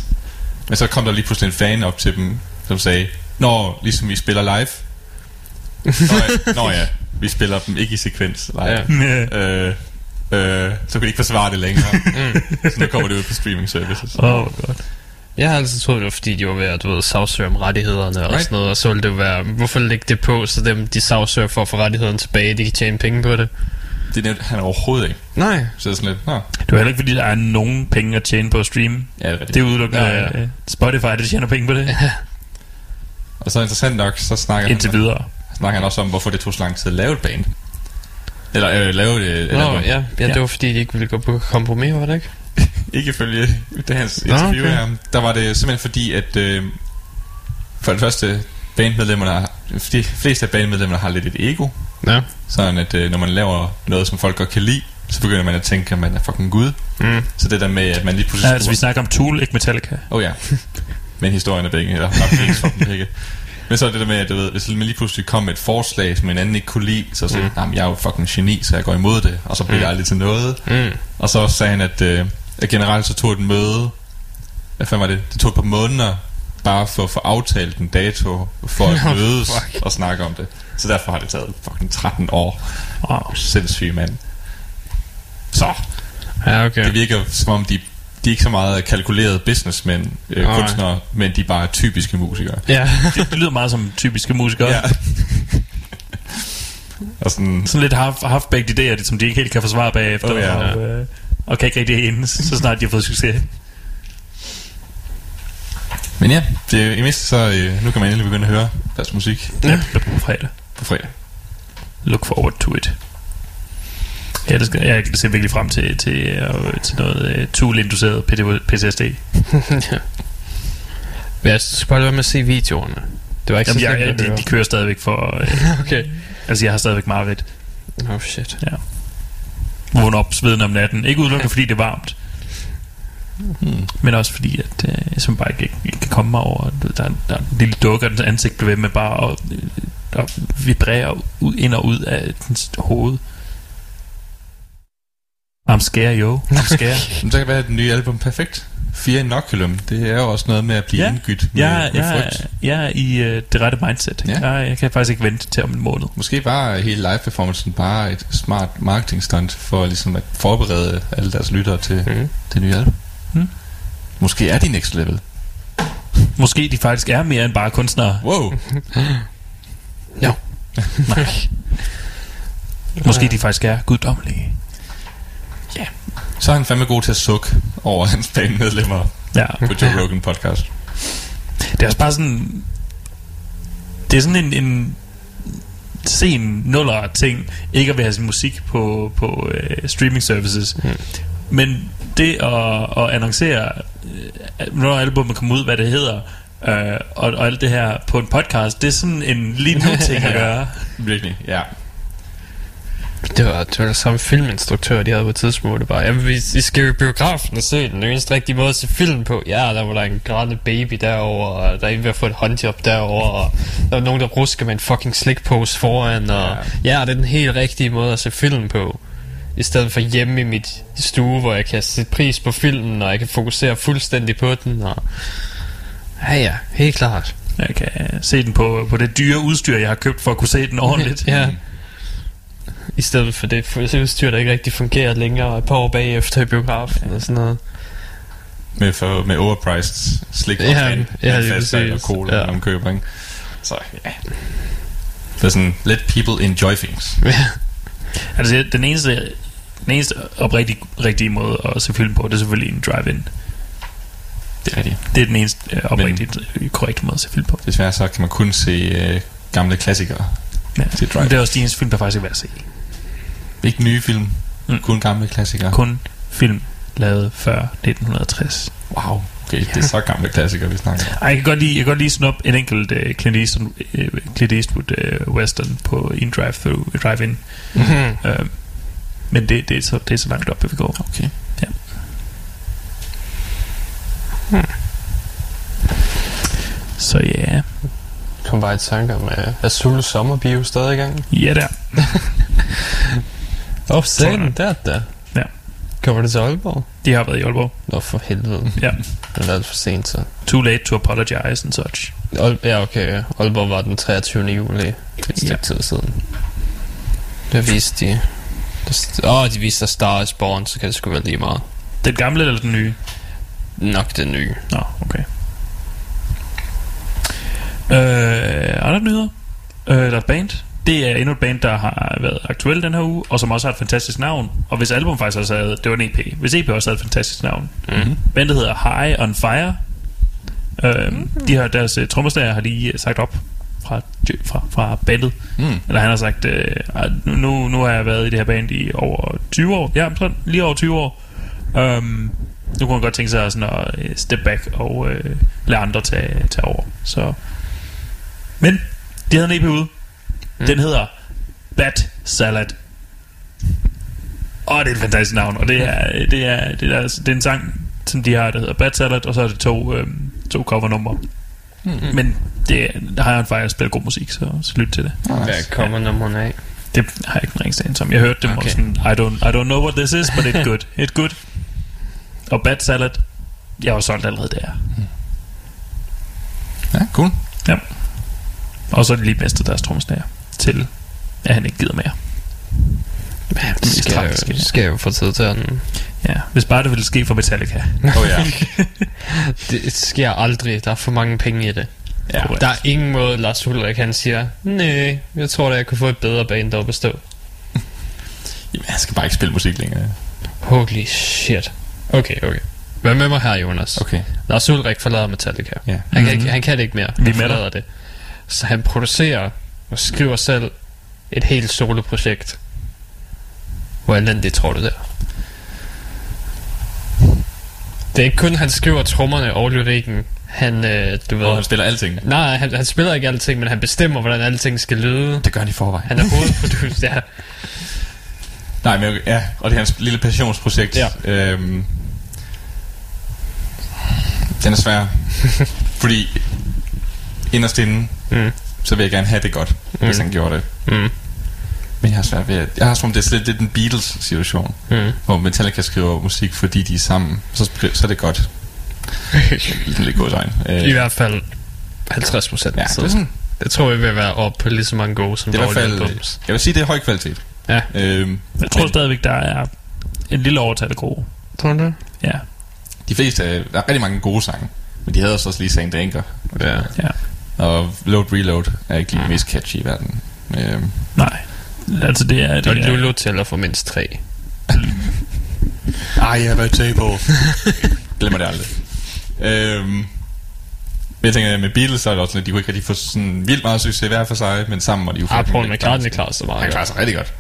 Men så kom der lige pludselig en fan op til dem, som sagde, Nå, ligesom vi spiller live. Nå ja, <laughs> nå ja vi spiller dem ikke i sekvens live. Ja. Øh, øh, så kan de ikke forsvare det længere. så nu kommer det ud på streaming services. Åh, oh, godt. Jeg har altid troet, det var fordi, de var ved at du ved, sagsøge om rettighederne og Right. sådan noget, og så ville det være, hvorfor lægge det på, så dem, de sagsøger for at få rettighederne tilbage, de kan tjene penge på det. Det nævnte han overhovedet ikke. Nej. Så det er sådan lidt, nå, Det er heller ikke, fordi der er nogen penge at tjene på at streame. ja, det er rigtigt. Det er udelukkende Ja, ja, ja. ja. Spotify, der tjener penge på det. Og så interessant nok, så snakker Indtil han, videre. snakker han også om, hvorfor det tog så lang tid at lave et band. Eller øh, lave et, et Nå, album. ja, ja, Ja. det var fordi, de ikke ville gå på kompromis, var det ikke? <laughs> Ikke ifølge det hans Nå, interview okay. her. Der var det simpelthen fordi, at øh, for det første, bandmedlemmerne har, de fleste af bandmedlemmerne har lidt et ego. Ja. Sådan at øh, når man laver noget, som folk godt kan lide, så begynder man at tænke, at man er fucking gud. Mm. Så det der med, at man lige pludselig... Ja, altså, vi snakker om Tool, ikke Metallica. Oh, ja. <laughs> Men historien er begge, eller ikke for dem begge. Men så er det der med, at du ved, hvis man lige pludselig kom med et forslag, som en anden ikke kunne lide, så sagde mm. jeg er jo fucking geni, så jeg går imod det, og så bliver det aldrig til noget. Mm. Og så sagde han, at, øh, at generelt så tog et møde, hvad fanden var det? Det tog et par måneder, bare for at få aftalt en dato, for at <laughs> mødes fuck. og snakke om det. Så derfor har det taget fucking 13 år. Wow. Sindssyg mand. Så, Ja, okay. det virker som om, de, de er ikke så meget kalkulerede businessmænd, øh, Nej. kunstnere, men de er bare typiske musikere. Ja. Det, <laughs> det lyder meget som typiske musikere. Ja. <laughs> og sådan, Sådan lidt half, half-baked idéer, som de ikke helt kan forsvare bagefter. Oh, ja. og, øh, og kan ikke rigtig enes, så snart de har fået succes. men ja, det, er i mindste så, øh, nu kan man endelig begynde at høre deres musik Ja. På fredag. på fredag. Look forward to it. Ja, det skal, jeg ser virkelig frem til, til, øh, til noget uh, Tool-induceret PTSD. <laughs> Men jeg skal bare lade være med at se videoerne. Det var ikke Jamen, så jeg, jeg, de, de kører stadigvæk for... Øh, <laughs> Okay. altså, jeg har stadigvæk meget Oh shit vågne op svedende om natten. Ikke udelukkende, fordi det er varmt. Hmm. Men også fordi, at øh, jeg simpelthen bare ikke, ikke kan komme mig over. Du øh, Der, der er en lille dukke, og dens ansigt bliver ved med bare at, øh, at vibrere ud, ind og ud af dens hoved. I'm scared, yo. I'm scared. <laughs> Så kan være, at den nye album perfekt. Fear Inoculum, det er jo også noget med at blive Ja. ja. indgydt med, jeg, med jeg, frygt. jeg er i øh, det rette mindset. Ja. Jeg, jeg kan faktisk ikke vente til om en måned. Måske var hele live-performancen bare et smart marketing-stunt for ligesom at forberede alle deres lyttere til Mm. det nye album. Mm. Måske er de next level. Måske de faktisk er mere end bare kunstnere. Wow. Ja. <laughs> Måske de faktisk er guddommelige. Så er han fandme god til at sukke over <laughs> hans bandmedlemmer Ja. på Joe Rogan podcast. Det er også bare sådan... Det er sådan en, en sen nuller ting, ikke at vil have sin musik på, på uh, streaming services. Mm. Men det at, at annoncere, uh, når albumet kommer ud, hvad det hedder, uh, og, og alt det her på en podcast, det er sådan en lige nu <laughs> ting at gøre. Virkelig, ja. Det var, det var den samme filminstruktør, de havde på et tidspunkt. Det var, jamen, vi, vi skal jo i biografen og se den. Den eneste rigtige måde at se film på. Ja, der var der en grædende baby derovre, og der er en ved at få et håndjob derovre, og der var nogen, der rusker med en fucking slikpose foran, og ja. ja, det er den helt rigtige måde at se film på. I stedet for hjemme i mit stue, hvor jeg kan sætte pris på filmen, og jeg kan fokusere fuldstændig på den, og... Ja, ja, helt klart. Jeg kan se den på, på det dyre udstyr, jeg har købt for at kunne se den ordentligt. <laughs> ja. I stedet for det for det udstyr, der ikke rigtig fungerer længere et par år bagefter i biografen og sådan noget. Med, for, med overpriced slik og Ja, vand, ja, med fastsalg og cola, Ja. ja. man køber, ikke? Så ja. Det er sådan, let people enjoy things. <laughs> Altså, den eneste, den eneste oprigtige rigtige måde at se film på, det er selvfølgelig en drive-in. Det er rigtigt. Det er den eneste øh, oprigtigt Men, korrekte måde at se film på. Desværre så kan man kun se øh, gamle klassikere. Ja. Det er også de eneste film, der faktisk er værd at se. Ikke nye film, Mm. kun gamle klassikere. Kun film lavet før 1960. Wow, okay, det er så gamle klassikere, vi snakker om. Jeg kan godt lide, jeg kan godt lige snuppe en enkelt uh, Clint Eastwood, uh, Clint Eastwood uh, western på en drive-through, drive-in. Mhm. Uh, men det, det, er så, det er så langt op, vi går. Okay. Ja. Så ja, kom bare i tanke om, uh, er Zulu Sommerbio stadig i gang? ja der. <laughs> Satan, der der. Ja. Kommer det til Aalborg? De har været i Aalborg. Nå, for helvede. Ja. Det er alt for sent, så. Too late to apologize and such. Ol- ja, okay. ja. Aalborg var den 23. juli. Et stykke Ja. tid siden. Der viste de... Åh, oh, de viste Star is Born, så kan det sgu være lige meget. Den gamle eller den nye? Nok den nye. Nå, okay. Øh, andre nyheder? Øh, der er et band. Det er endnu et band, der har været aktuel den her uge, og som også har et fantastisk navn. Og hvis album faktisk også havde, det var en EP. Hvis EP også havde et fantastisk navn. Mm-hmm. Bandet hedder High on Fire. Øh, de har deres uh, trommeslager har lige øh, sagt op fra, fra, fra bandet. Mm. Eller han har sagt, øh, "Ej, nu, nu, har jeg været i det her band i over 20 år. Ja, sådan, lige over 20 år. Um, nu kunne han godt tænke sig sådan at øh, step back og øh, lade andre tage, tage over. Så. Men de havde en EP ude. Mm. Den hedder Bat Salad. Og det er et fantastisk navn. Og det er, det er, det er, det er en sang, som de har, der hedder Bat Salad, og så er det to, øh, to covernumre. Mm. Men det, der har jeg en fejl at spille god musik, så, så lyt til det. Hvad kommer nummeren af? Det har jeg ikke en ringstand som. Jeg hørte dem okay. Og sådan, I don't, I don't know what this is, but it's good. It's good. Og Bad Salad, jeg var solgt allerede der. Ja, cool. Ja. Og så er de lige mistet deres trommeslager til, at han ikke gider mere. Ja, det skal, tragiske. jeg, skal jo få tid til den. Ja, hvis bare det ville ske for Metallica. Åh oh, ja. <laughs> Det sker aldrig. Der er for mange penge i det. Ja. Der er ingen måde, Lars Ulrik han siger, nej, jeg tror da, jeg kunne få et bedre band deroppe at stå. <laughs> Jamen, jeg skal bare ikke spille musik længere. Holy shit. Okay, okay. Hvad med mig her, Jonas? Okay. Lars Ulrik forlader Metallica. Ja. Han, kan ikke, han kan det ikke mere. Vi er Han forlader det. Så han producerer og skriver selv et helt soloprojekt. Hvor elendigt tror du det er? Det er ikke kun, han skriver trommerne og lyrikken. Han, øh, du ved... Hvor han spiller alting. Nej, han, han spiller ikke alting, men han bestemmer, hvordan alting skal lyde. Det gør han i forvejen. Han er hovedproducer, ja. <laughs> Nej, men ja, og det er hans lille passionsprojekt. Ja. Øhm, den er svær. <laughs> fordi inderst inde, Mm. Så vil jeg gerne have det godt, mm. hvis han gjorde det. Mm. Men jeg har svært ved at... Jeg har som om, det er slet lidt en Beatles-situation, Mm. hvor Metallica skriver musik, fordi de er sammen. Så, så er det godt. Lidt godt øjne. <laughs> Øh, I hvert fald 50 procent. ja, det er sådan... Det tror jeg vil være op på lige så mange gode som Det er i hvert dårlige fald... albums. Jeg vil sige, det er høj kvalitet. Ja. Øhm, Jeg tror men stadigvæk, der er en lille overtal af gode. Tror du det? Ja. de fleste... er- Der er rigtig mange gode sange. Men de havde også lige Saint Anger. Ja. Ja. Og Load Reload er ikke lige mest catchy i verden. Øhm, Nej. Altså det er... Og Det er Lulu tæller for mindst tre. I have a table. Glemmer det aldrig. Øhm, men jeg tænker, med Beatles, så er det også sådan, at de kunne ikke rigtig få sådan vildt meget succes hver for sig, men sammen var de jo Ah, Paul McCartney lidt klarer sig meget Han klarer godt. sig rigtig godt.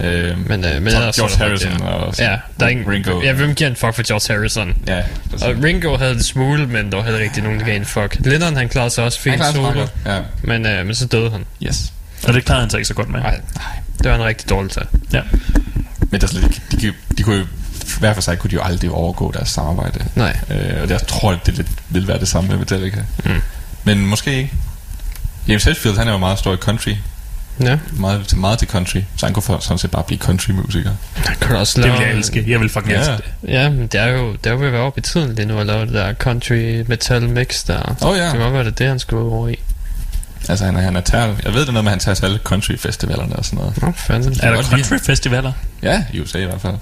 Ja. Øhm, Men, øh, men Tom- George Harrison det- og Ja, der er ingen... Ringo. Ja, hvem giver en fuck for George Harrison? ja, Og Ringo havde en smule, men der var heller ikke rigtig nogen, der gav en fuck. Lennon, han klarede sig også fint solo, godt. Ja, men, øh, men så døde han. yes. Og det klarede han sig ikke så godt med. Nej, det var en rigtig dårlig tag. Ja. Men der er slet ikke, de, de, de kunne jo, hver for sig kunne de jo aldrig overgå deres samarbejde. Nej. Øh, og jeg tror, det lidt vil være det samme med Metallica. Mm. Men måske ikke. James Hetfield, han er jo meget stor i country. Ja, Meget, meget til country. Så han kunne for, sådan set bare blive country-musiker. også Det lave... vil jeg elske. Jeg vil fucking Ja. elske det. Ja, men det er jo, det er jo ved at være oppe i tiden lige nu at lave det der country metal mix der. Åh, ja. Det godt være, det det, han skulle over i. Altså, han er, han er tager, jeg ved det noget med, at han tager til alle country-festivalerne og sådan noget. Nå, fanden. Er der godt lide country festivaler? Ja, i USA i hvert fald.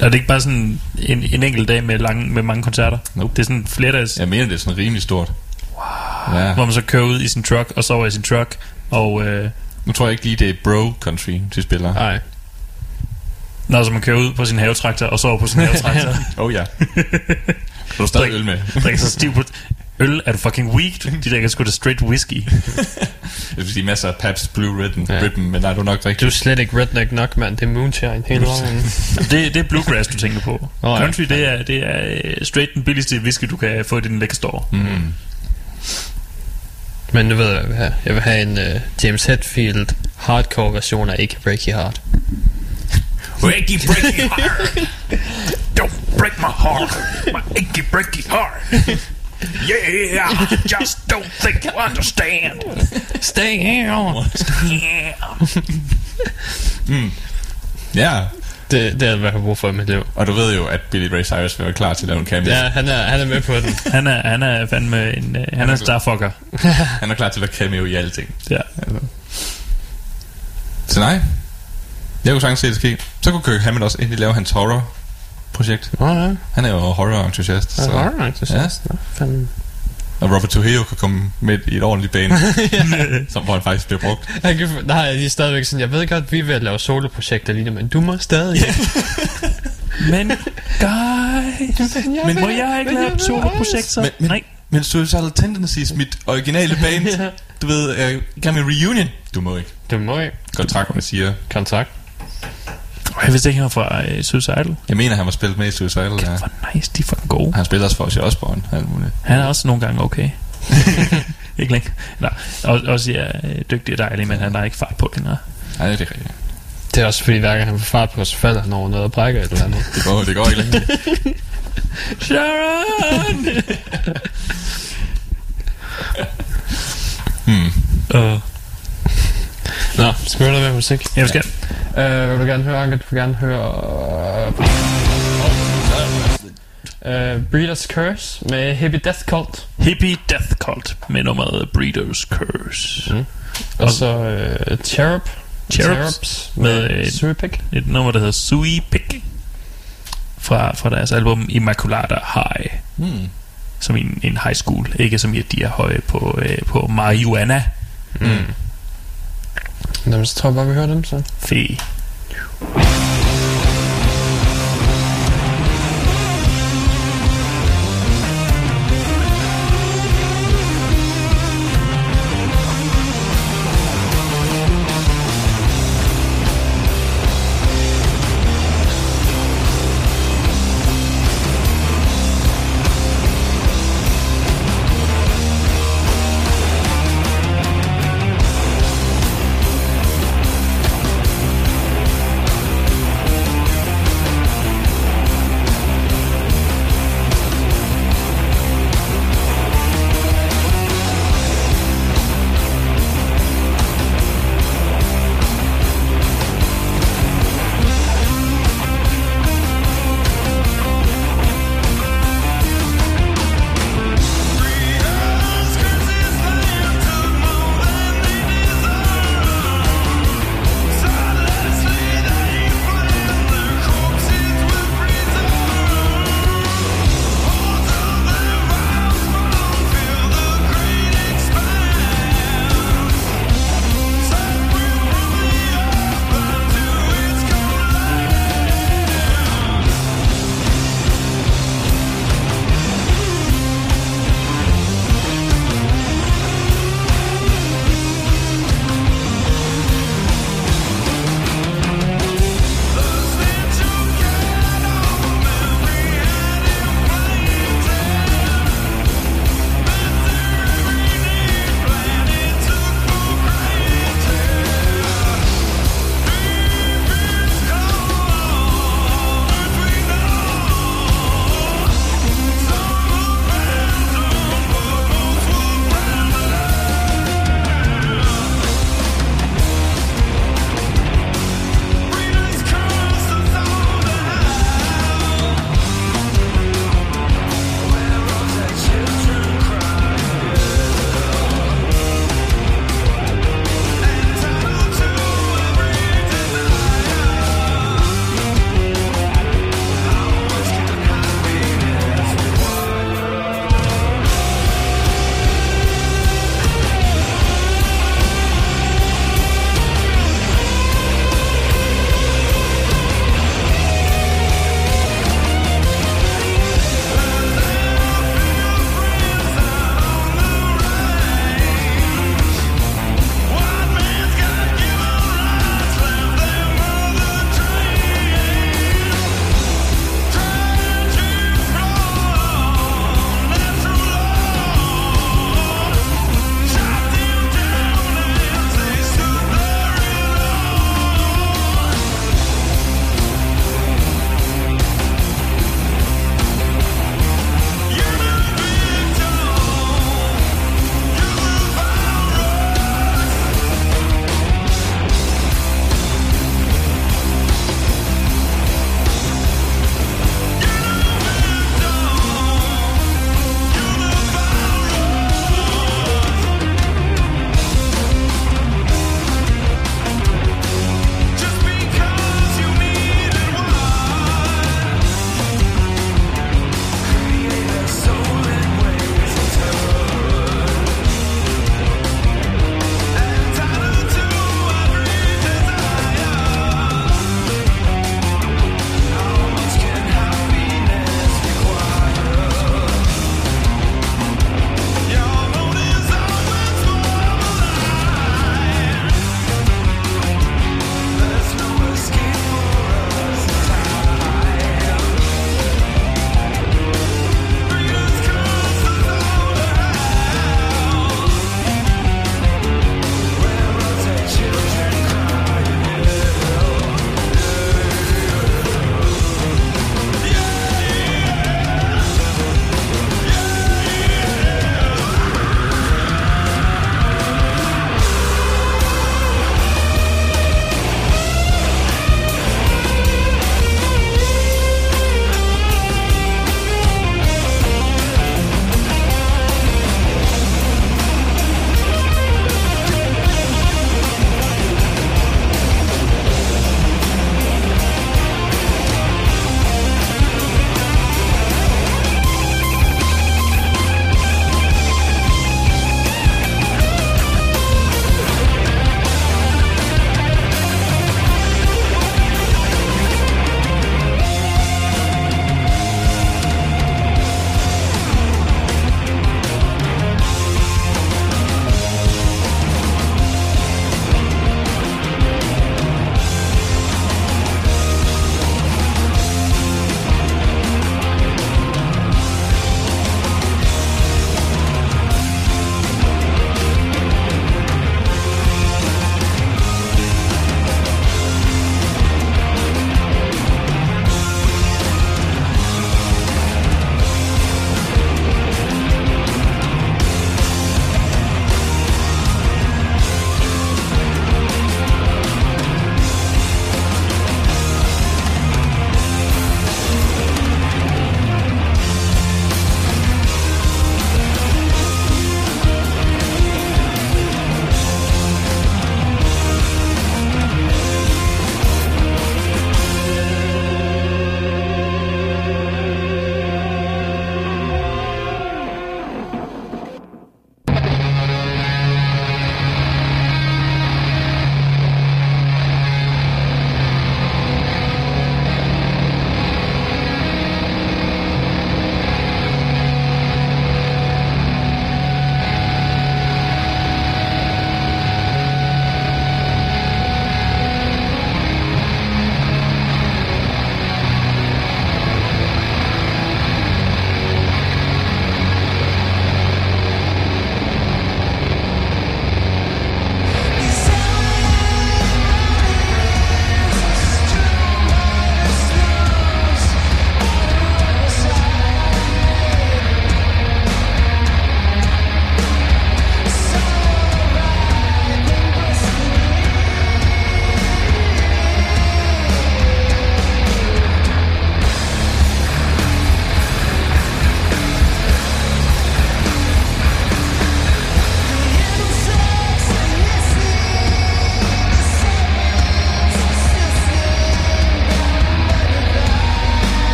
Er det ikke bare sådan en, en enkelt dag med, lang, med mange koncerter? Nope. Det er sådan flere dages, Jeg mener, det er sådan rimelig stort. Wow. Ja. hvor man så kører ud i sin truck, og sover i sin truck, og øh, Nu tror jeg ikke lige, det er bro country, de spiller. Nej. når så man kører ud på sin havetraktor, og sover på sin <laughs> havetraktor, Oh ja. Har du stadig øl med? drikker sig stiv på... Øl, er du fucking weak? De drikker sgu da straight whisky. <laughs> Jeg vil sige masser af Pabst Blue Ribbon, Ja. Ribbon men nej, du er nok Du er rigtig. slet ikke redneck nok, mand. Det er moonshine hele vejen. <laughs> det, det er bluegrass, du tænker på. Nå, ja. Country, det er, det er øh, straight den billigste whisky, du kan få i din liquor store. Mm. Men nu ved jeg, hvad jeg vil have. Jeg vil have en uh, James Hetfield hardcore version af Ikke Break Your Heart. <laughs> Achy breaky heart. Don't break my heart. My achy break it yeah, just don't think you understand. Stay here. Ja, Det, det er, hvad jeg har brug for i mit liv. og du ved jo, at Billy Ray Cyrus vil være klar til at lave en cameo. Ja, han er, han er med på den. Han er, han er fandme en, uh, han er en starfucker. Han er klar til at cameo i alting. Ja. Så nej, jeg kunne sagtens se det ske. Så kunne Kirk Hammett også endelig lave hans horror-projekt. Nå, ja. Han er jo horror-entusiast. Så. Så. Alright, entusiast. Ja. Fanden. Og Robert Trujillo kan komme med i et ordentligt bane, <laughs> som hvor han faktisk bliver brugt. Han kan, nej, de er stadigvæk sådan, jeg ved godt, vi er ved at lave soloprojekter lige nu, men du må stadig. <laughs> Men, guys, men må jeg ikke lave et soloprojekt så? Men- men- Nej. Men Suicidal Tendencies, mit originale band, <laughs> Ja. du ved, uh, kan vi reunion? Du må ikke. Du må ikke. Kontrakten siger. Kontakt. Og jeg vidste ikke, han var fra uh, Suicidal. Jeg mener, han var spillet med i Suicidal. Ja. Hvor nice, de er fucking gode. Han spiller også for Ozzy Osbourne. Alt muligt. Han er også nogle gange okay. <laughs> ikke længe. Nej, og, også er øh, dygtig og dejlig, men han har ikke fart på længere. Nej, det er rigtigt. Det er også fordi, hver gang han får fart på, så falder han over noget og brækker et eller andet. Det går, det går ikke længere. <laughs> Sharon! hmm. uh, Nå, skal vi høre noget med musik? jeg skal. Øh, vil du gerne høre, Anke? Du vil gerne høre... Øh, Breeders Curse med Hippie Death Cult. Hippie Death Cult med nummeret Breeder's Curse. Mm. Og så øh, Cherub. Cherubs med med et- Suipik. Et nummer, der hedder Sui Pick. Fra, fra deres album Immaculata High. Hmm. Som en, en high school. Ikke som i, at de er høje på, øh, på marihuana. Mm. Jamen, så tror jeg bare, vi hører dem så. Fee.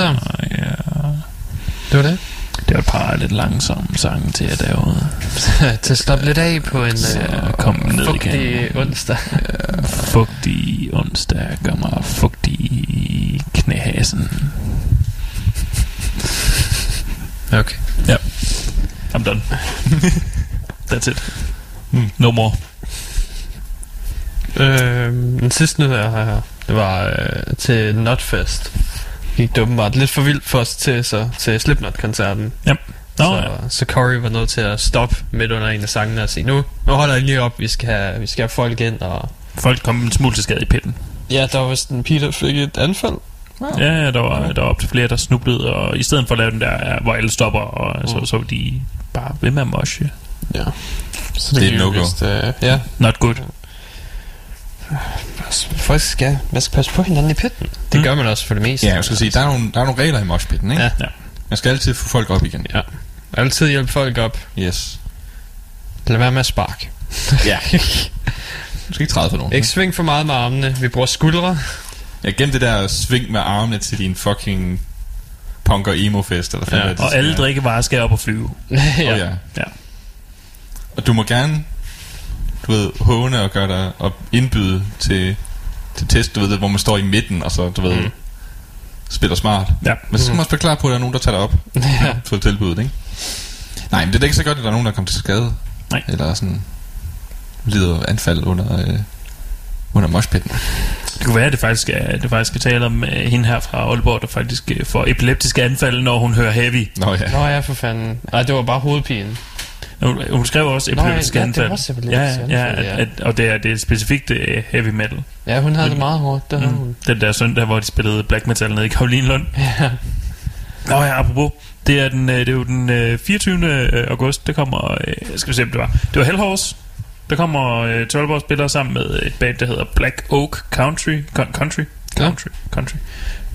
Der. Ja, Det var det. det var et par lidt langsomme sange til at derude. <laughs> til at slappe lidt af på en Så øh, kom ned fugtig igen. onsdag. Fugtig onsdag gør mig fugtig i knæhasen. Okay. Ja. I'm done. <laughs> That's it. No more. Øh, den sidste nyhed, jeg har her, det var øh, til Notfest. Gik det åbenbart lidt for vildt for os til, så, til Slipknot-koncerten. Nå, så, ja. så Corey var nødt til at stoppe midt under en af sangene og sige, nu, nu holder jeg lige op, vi skal have, vi skal have folk ind. Og Folk kom en smule til skade i pitten. ja, der var vist en pige, der fik et anfald. Ja, ja der var, der var op til flere, der snublede, og i stedet for at lave den der, ja, hvor alle stopper, og så, Mm. så var de bare ved med at moshe. Ja. Så Det er et gik jo no-go. øh, ja, Not good. Folk skal, man skal passe på hinanden i pitten. Det Mm. gør man også for det meste. Ja, jeg skal sige, der er nogle, der er nogle regler i moshpitten, ikke? Ja. Ja. Man skal altid få folk op igen. Ja. Altid hjælpe folk op. Yes. Lad være med at sparke. Ja. Du skal ikke træde for nogen. Ikke sving for meget med armene. Vi bruger skuldre. Ja, gem det der sving med armene til din fucking punker emo fest eller Ja, det Og alle drikkevarer skal op og flyve. <laughs> ja. Åh, ja. Ja. Og du må gerne, du ved, håne og gøre dig, og indbyde til, til test, du ved, hvor man står i midten, og så, du ved, Mm. mm. spiller smart. Ja. Men så skal man også være klar på, at der er nogen, der tager dig op ja. <laughs> på tilbuddet, ikke? Nej, men det er da ikke så godt, at der er nogen, der kommer til skade. Nej. Eller sådan lider anfald under, øh, under moshpitten. Det kunne være, at det faktisk er, det faktisk skal tale om uh, hende her fra Aalborg, der faktisk uh, får epileptiske anfald, når hun hører heavy. Nå ja. Nå ja, for fanden. Nej, det var bare hovedpine. Hun, hun skrev også Nå, epileptiske ja, det anfald. var også epileptiske ja, ja, anfald, ja. At, og det er, det er specifikt uh, heavy metal. Ja, hun havde Men- det meget hårdt. Det havde Mm. hun. Den der søndag, hvor de spillede black metal nede i Karolinlund. Ja. Nå ja, apropos. Det er, den, øh, det er jo den øh, 24. øh, august, der kommer, skal vi se, om det var. Det var Hellhorse. Der kommer øh, 12 år spillere sammen med et band, der hedder Black Oak Country. Country? Country. Country.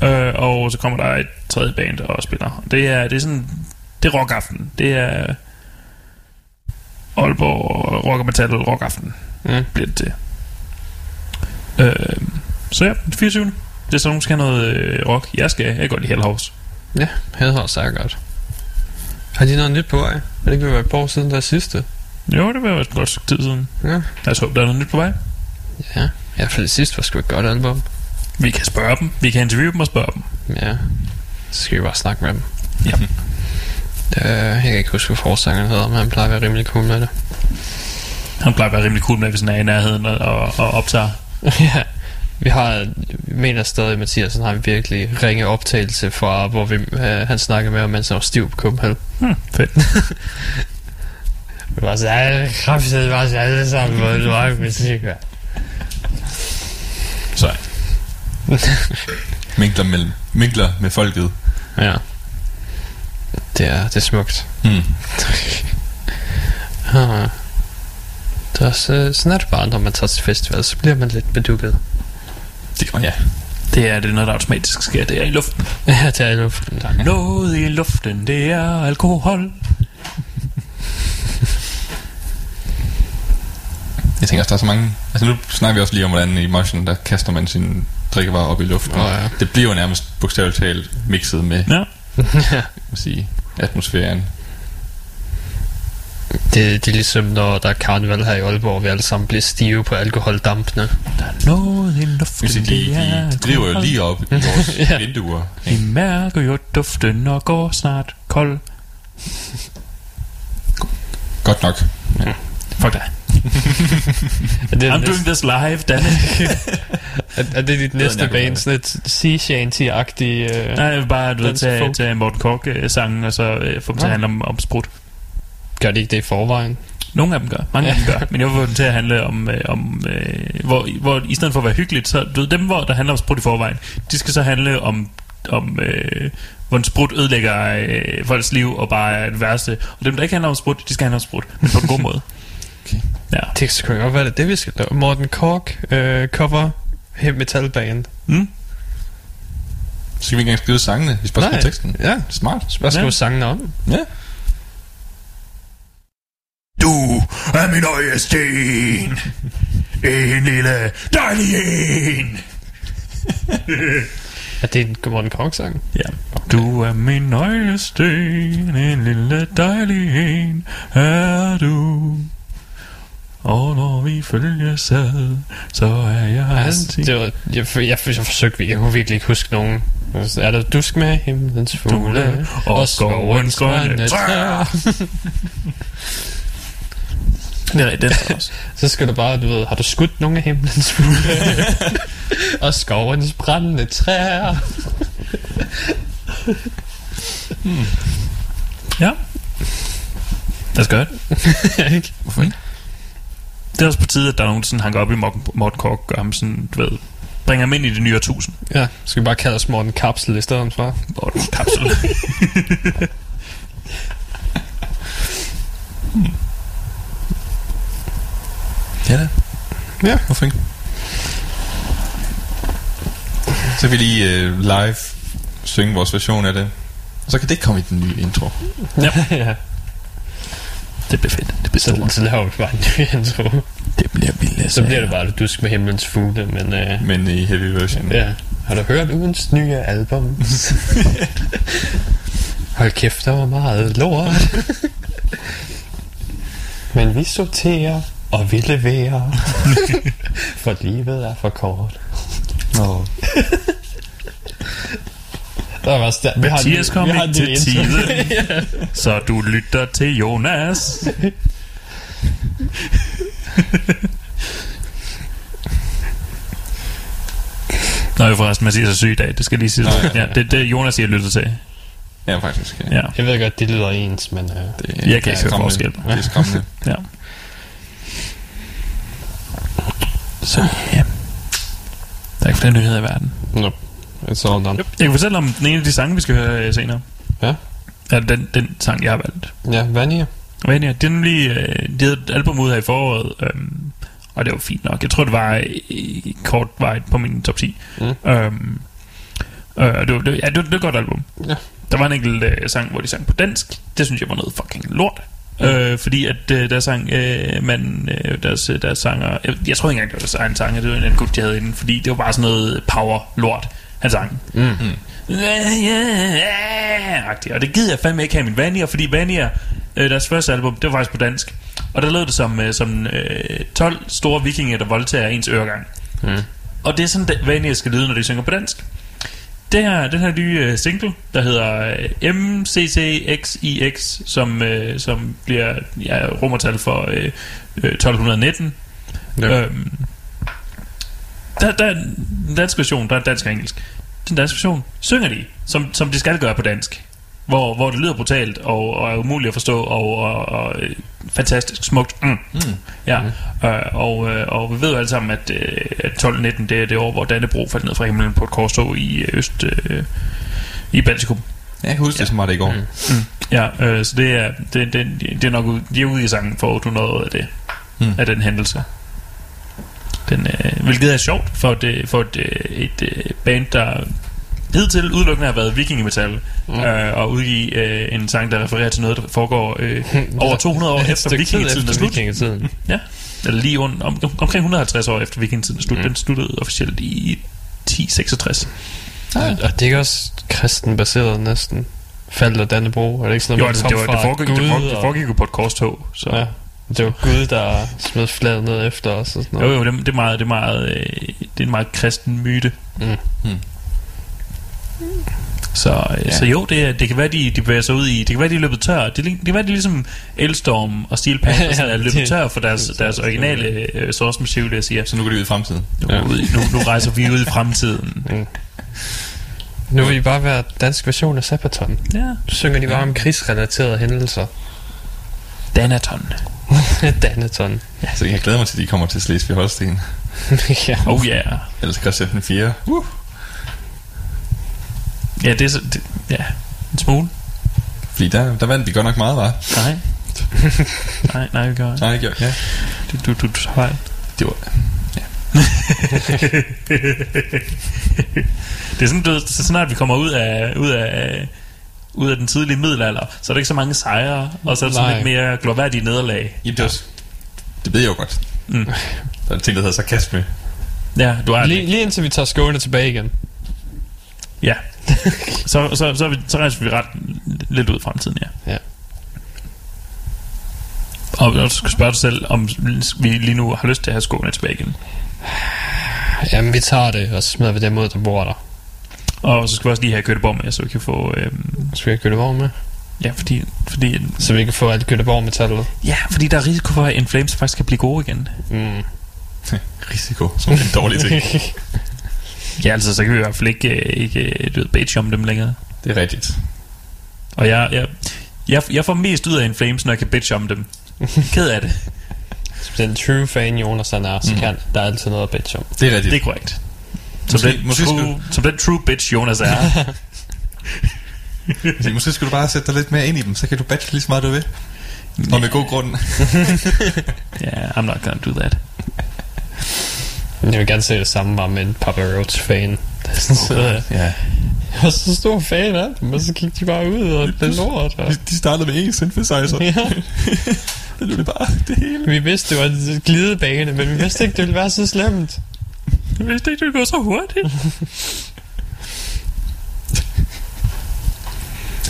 Øh, og så kommer der et tredje band og spiller. Det er, det er sådan, det er rockaften. Det er Aalborg rock og metal rockaften Mm. bliver det til. Øh, så ja, det 24. Det er så nogen, der skal have noget øh, rock. Jeg skal, jeg kan godt lide Hellhouse. Ja, Hedhårs er godt. Har de noget nyt på vej? Er det ikke ved at være et par år siden, der er sidste? Jo, det var jo et godt tid siden. Ja. Lad os håbe, der er noget nyt på vej. Ja. I hvert fald det sidste var sgu et godt album. Vi kan spørge dem. Vi kan interviewe dem og spørge dem. Ja. Så skal vi bare snakke med dem. Ja. <laughs> Øh, jeg kan ikke huske, hvad forsangeren hedder, men han plejer at være rimelig cool med det. Han plejer at være rimelig cool med, hvis han er i nærheden og, og, optager. <laughs> ja. Vi har, vi mener stadig, Mathias, han har en virkelig ringe optagelse fra, hvor vi, øh, han snakkede med, om han var stiv på Copenhagen. Hmm, fedt. <laughs> Det var så, kraftigt var så alle sammen, hvor det var musik, ja. Så <laughs> minkler, mellem, minkler med folket. ja. Det er, det er smukt. Hmm. <laughs> Ah. Det er også, øh, sådan er det bare, når man tager til festival, så bliver man lidt bedukket. Det, og ja, Det er det, noget, der automatisk sker. Det er i luften. <laughs> Ja, det er i luften. Der er noget i luften. Det er alkohol. <laughs> jeg tænker også, der er så mange... Altså nu snakker vi også lige om, hvordan i motion, der kaster man sine drikkevarer op i luften. Åh, ja. Det bliver jo nærmest bogstaveligt talt mixet med, Ja. ja. man sige, atmosfæren. Det, det er ligesom, når der er karneval her i Aalborg, og vi alle sammen bliver stive på alkoholdampene. Der er noget i luften. Sige, de, det de driver jo lige op i <laughs> vores Ja. vinduer. Vi mærker jo duften og går snart kold. Godt nok. Fuck dig. <laughs> Er det, I'm næste, doing this live, Danny. <laughs> er, er det dit næste band? Sådan et sea shanty-agtigt... Øh, Nej, jeg vil bare du ved, tage, tage Morten Kork-sangen, og så øh, få dem til at handle om, om sprut. Gør de ikke det i forvejen? Nogle af dem gør, mange af dem gør. Men jeg vil få dem til at handle om, øh, om øh, hvor, hvor i stedet for at være hyggeligt, så du ved, dem, hvor der handler om sprut i forvejen, de skal så handle om, om øh, hvor en sprut ødelægger øh, folks liv og bare er det værste. Og dem, der ikke handler om sprut, de skal handle om sprut, men på en god <laughs> måde. Okay. Ja. Det skal godt være det, er det vi skal lave. Morten Kork øh, cover heavy metal band. Mm? Så skal vi ikke engang skrive sangene, vi skal bare skrive teksten. Ja, Smart. hvad skal Ja. ja. sangene om? Ja. Du er min øjesten. En lille dejlig en. <laughs> Er det en Morten Kork-sang? Ja. Du er min nøglesten, en lille dejlig en, er du. Og når vi følges ad, så er jeg Altså, altid... det var, jeg, jeg, jeg, jeg forsøgte, jeg kunne virkelig ikke huske nogen. Er der dusk med himlens fugle og skovens grønne træer. <laughs> Det er den også. <laughs> Så skal du bare, du ved, har du skudt nogle af himlens fugle? <laughs> og skovens brændende træer. Ja. That's good. Hvorfor ikke? Det er også på tide, at der er nogen, der sådan hanker op i Morten, Kork, gør ham sådan, du ved, bringer ham ind i det nye årtusind. ja, skal vi bare kalde os Morten Kapsel i stedet for? Morten Kapsel. Ja da. Ja. Hvorfor ikke? Så vil vi lige uh, live synge vores version af det. Og så kan det komme i den nye intro. ja. <laughs> det bliver fedt. Det bliver Så, stort. så laver vi bare en ny intro. Det bliver vildt. Så bliver det bare det dusk med himlens fugle, men... Uh, Men i heavy version. ja. Har du hørt ugens nye album? <laughs> Hold kæft, der var meget lort. Men vi sorterer, og vi leverer. <laughs> for livet er for kort. Nå. <laughs> Der var sta- vi har en- Mathias kom vi har en ikke til tiden. <laughs> Så du lytter til Jonas. Nå, jo forresten, Mathias er syg i dag. Det skal lige sige. Ja, Ja, det, det Jonas siger lytter til. Ja, faktisk. Ja. Ja. Jeg ved godt, det lyder ens, men... Uh, Det, Jeg kan ikke høre forskel. Det er skræmmende. ja. Så ja. Der er ikke flere nyheder i verden. no, it's all done. Jeg kan fortælle om den ene af de sange, vi skal høre øh, senere. Ja. Eller den, den sang, jeg har valgt. Ja, Vania. Vania, det er nemlig, øh, de havde et album ud her i foråret, øhm, og det var fint nok. Jeg tror, det var i kort vej på min top 10. Mm. Øhm, øh, det, var, det, ja, det, var, det var et godt album. Ja. Der var en enkelt øh, sang, hvor de sang på dansk. Det synes jeg var noget fucking lort. Mm. Øh, fordi at øh, der sang øh, manden, øh, deres, deres sanger jeg, jeg tror ikke engang det var deres egen sanger Det var en anden gut de havde inden Fordi det var bare sådan noget power lort Han sang Mm. agtigt. Og det gider jeg fandme ikke have min Vanier, fordi Vanier, øh, deres første album, det var faktisk på dansk. Og der lød det som, øh, som øh, 12 store vikinger, der voldtager ens øregang. Mm. Og det er sådan, Vanier skal lyde, når de synger på dansk. Det her, den her nye øh, single, der hedder øh, MCCXIX, som, øh, som bliver ja, rummertal for øh, øh, 1219. Ja. Øhm, der, der er en dansk version, der er dansk og engelsk. Den danske version synger de, som, som de skal gøre på dansk. Hvor, hvor det lyder brutalt og, og er umuligt at forstå og, og, og øh, fantastisk smukt. Mm. Mm. Ja, øh, og, øh, og vi ved jo alle sammen, at, øh, at 1219 det er det år, hvor Dannebro faldt ned fra himlen på et korstog i øh, Øst... Øh, i Baltikum. Ja, jeg kan huske det som var det i går. Mm. Mm. Ja, øh, så det er, det, det, det er nok ud, de er ude i sangen for 800 år af, det, Mm. mm. af den hændelse. Den, øh, hvilket er sjovt for, det, for et, øh, et øh, band, der hidtil udelukkende har været vikingemetal, Mm. øh, og udgive øh, en sang, der refererer til noget, der foregår øh, <laughs> over 200 år Et efter vikingetiden er slut. vikingetiden. <laughs> Ja, eller lige under, om, omkring 150 år efter vikingetiden er slut. Mm. Den sluttede officielt i 1066. Og det er også kristenbaseret næsten. Faldt af Dannebro, er det ikke sådan Jo, noget, altså, det, var, det, foregik, det, foregik, det foregik jo på et korstog. Så. Ja, det var Gud, der smed flaget ned efter os og sådan Jo, noget. jo, det, det, er meget, det, er meget, øh, det er en meget kristen myte. Mm. Mm. Så, øh, Ja. ja. så jo, det, er- det kan være, de, de bevæger sig ud i... Det kan være, de er løbet tør. Det, det kan være, de ligesom Elstorm og Steel Panther <laughs> Ja, ja, er løbet tør for deres, deres originale øh, source material, det jeg siger. Så nu går det ud i fremtiden. Nu, Ja. ja. ud, nu, nu rejser vi ud i fremtiden. <laughs> Nu vil de bare være dansk version af Sabaton. Ja. Nu synger de bare om krigsrelaterede hændelser. Danaton. <laughs> Danaton. Så jeg glæder mig til, at de kommer til Slesvig Holsten. <laughs> ja. Oh yeah. Eller til Christian den 4. Uh. Ja, det er så... Det, ja, en smule. Fordi der, der vandt vi godt nok meget, var. Nej. <laughs> nej, nej, vi gør ikke. Nej, jeg gjorde. Ja. Du, du, du, du tager fejl. Det var... det er sådan, du, så snart vi kommer ud af, ud af, ud af den tidlige middelalder, så er der ikke så mange sejre, og så er der sådan Nej. lidt mere glorværdige nederlag. Jamen, det, var, det ved jeg jo godt. Mm. Der er ting, der hedder sarkasme. Ja, du har Lige, lige indtil vi tager skåne tilbage igen. Ja. <laughs> så, så, så, er vi, så rejser vi ret lidt ud i fremtiden, ja. Ja. Og du skal spørge dig selv, om vi lige nu har lyst til at have skoene tilbage igen. Jamen, vi tager det, og så smider vi dem ud, der bor der. Og så skal vi også lige have Göteborg med, så vi kan få... Øhm, Skal vi have Göteborg med? ja, fordi, fordi, Så vi kan få alt Göteborg-metallet. ja, fordi der er risiko for, at Inflames faktisk kan blive gode igen. Mm. <laughs> Risiko, som en dårlig ting. <laughs> Ja, altså, så kan vi i hvert fald ikke, øh, ikke øh, du ved, bitch om dem længere. Det er rigtigt. Og jeg, jeg, jeg, jeg får mest ud af Inflames, når jeg kan bitch om dem. Ked af det. Hvis den true fan Jonas han er, så Mm. kan der er altid noget at bitch om. Det er rigtigt. Det er korrekt. Som, Måske- den, måske true, som den true bitch, Jonas er. Så <laughs> Måske skulle du bare sætte dig lidt mere ind i dem, så kan du batche lige så meget du vil. Og med god grund. <laughs> Ja, yeah, I'm not gonna do that. Jeg vil gerne se det samme bare med en Papa Roach fan. Er så, ja. jeg var så stor fan af dem, og så gik de bare ud og det lort. Og, De, de startede med en synthesizer. ja. <laughs> Det er det bare det hele. Vi vidste, det var en glidebane, men vi vidste ikke, det ville være så slemt. Jeg vidste ikke, det ville gå så hurtigt.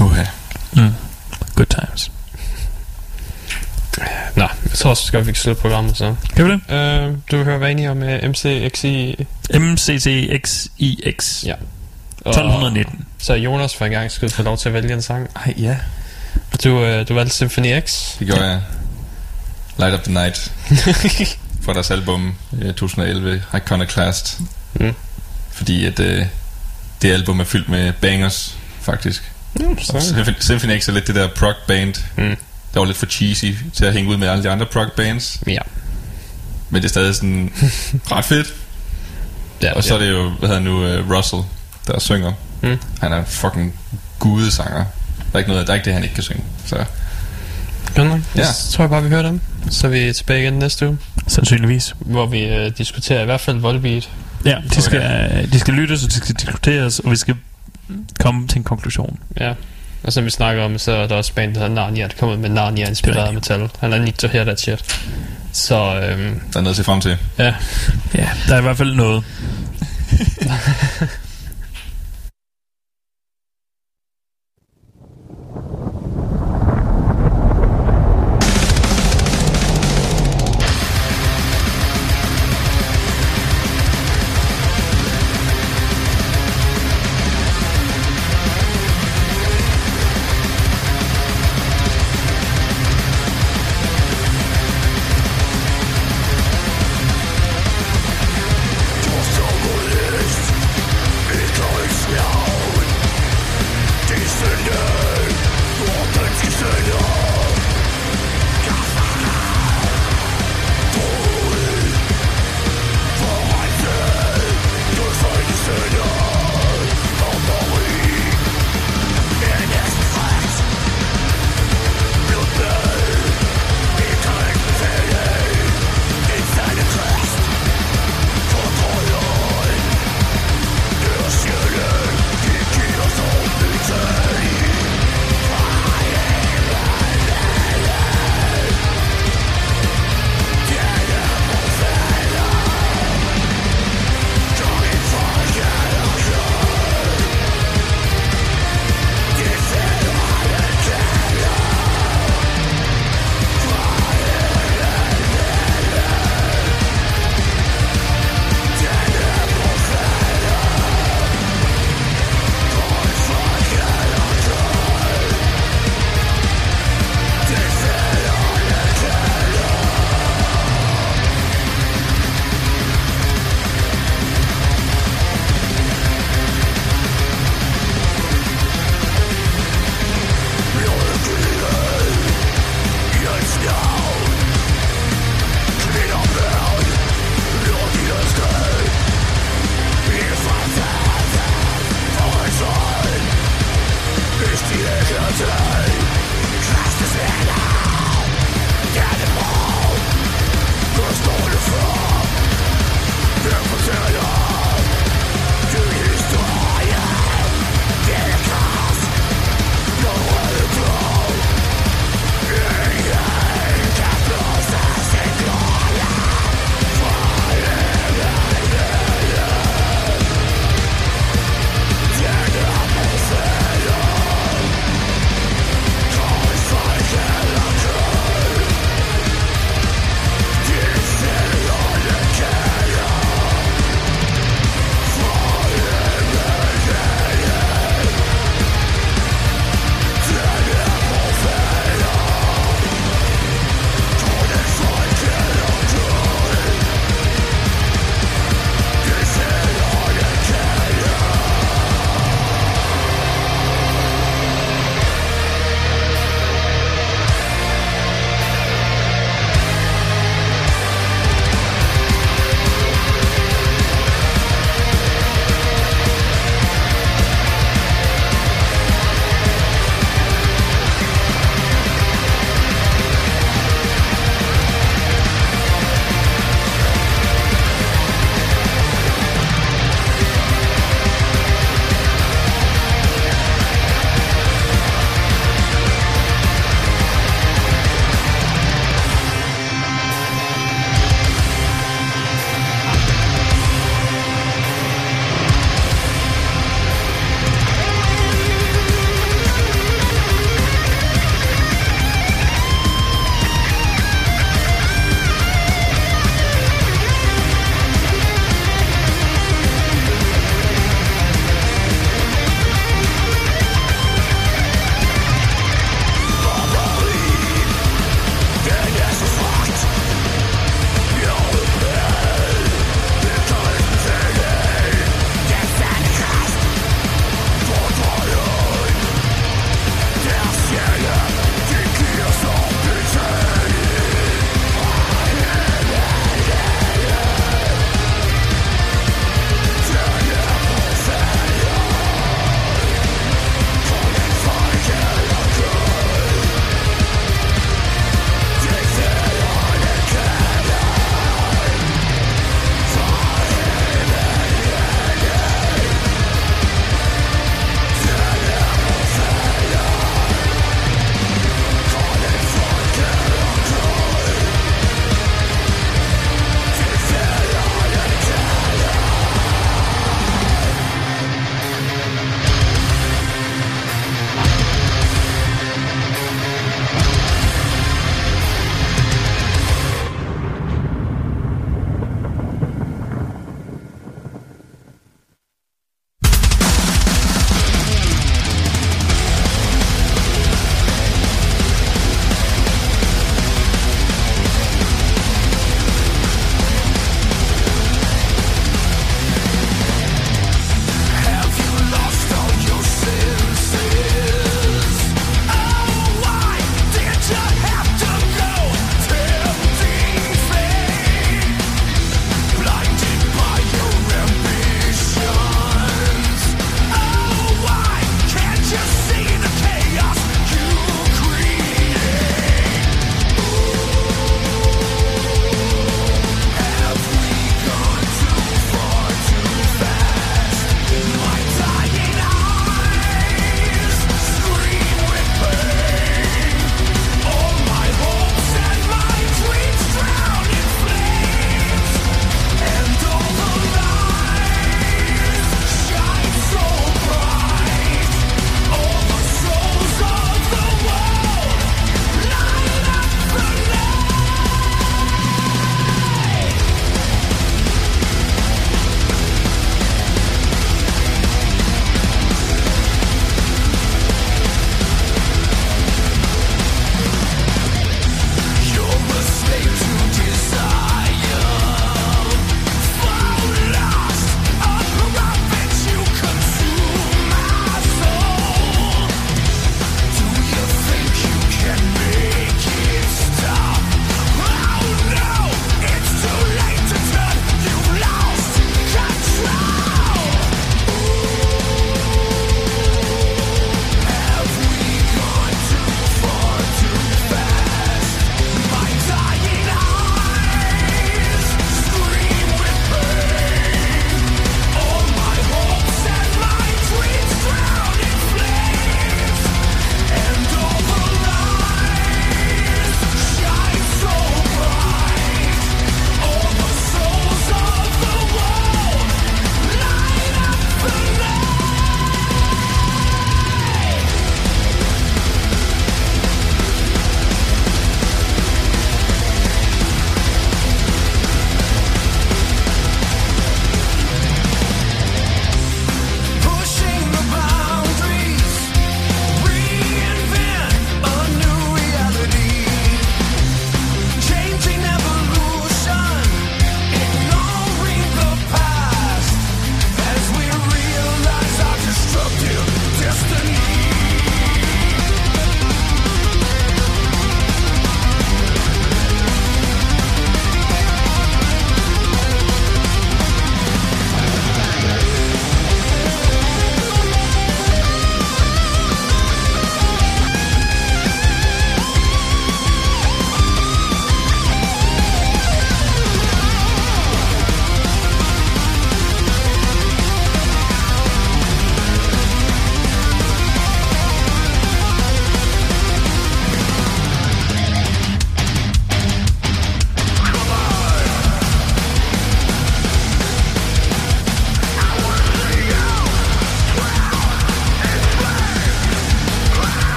Uha. Mm. Good times. Nå, jeg tror også, skal vi slutte programmet så. Kan vi det? Uh, du hvad I om med MCXI. MCTXIX. Ja. Og 1219. Så Jonas for en gang skulle få lov til at vælge en sang. Ej, ja. Du, uh, du valgte Symphony X. Det gjorde jeg. Light Up The Night. <laughs> fra deres album øh, 2011, Iconoclast. Mm. Fordi at øh, det album er fyldt med bangers, faktisk. Mm, Symphony- X er lidt det der prog band, Mm. der var lidt for cheesy til at hænge ud med alle de andre prog bands. Ja. Men det er stadig sådan <laughs> ret fedt. ja Og så er det jo, hvad hedder nu, uh, Russell, der synger. Mm. Han er fucking gudesanger. Der er ikke noget, der er ikke det, han ikke kan synge. Så Nok. Ja. Så tror jeg bare, vi hører dem. Så er vi tilbage igen næste uge, Sandsynligvis. hvor vi uh, diskuterer i hvert fald Volbeat. Ja, de skal, de skal lyttes, og de skal diskuteres, og vi skal komme til en konklusion. Ja. Og som vi snakker om, så er der også band, der hedder Narnia, der kommer med Det Narnia-inspireret er metal. Han er need to hear that shit. Så øhm, der er noget at se frem til. ja, Ja, der er i hvert fald noget. <laughs>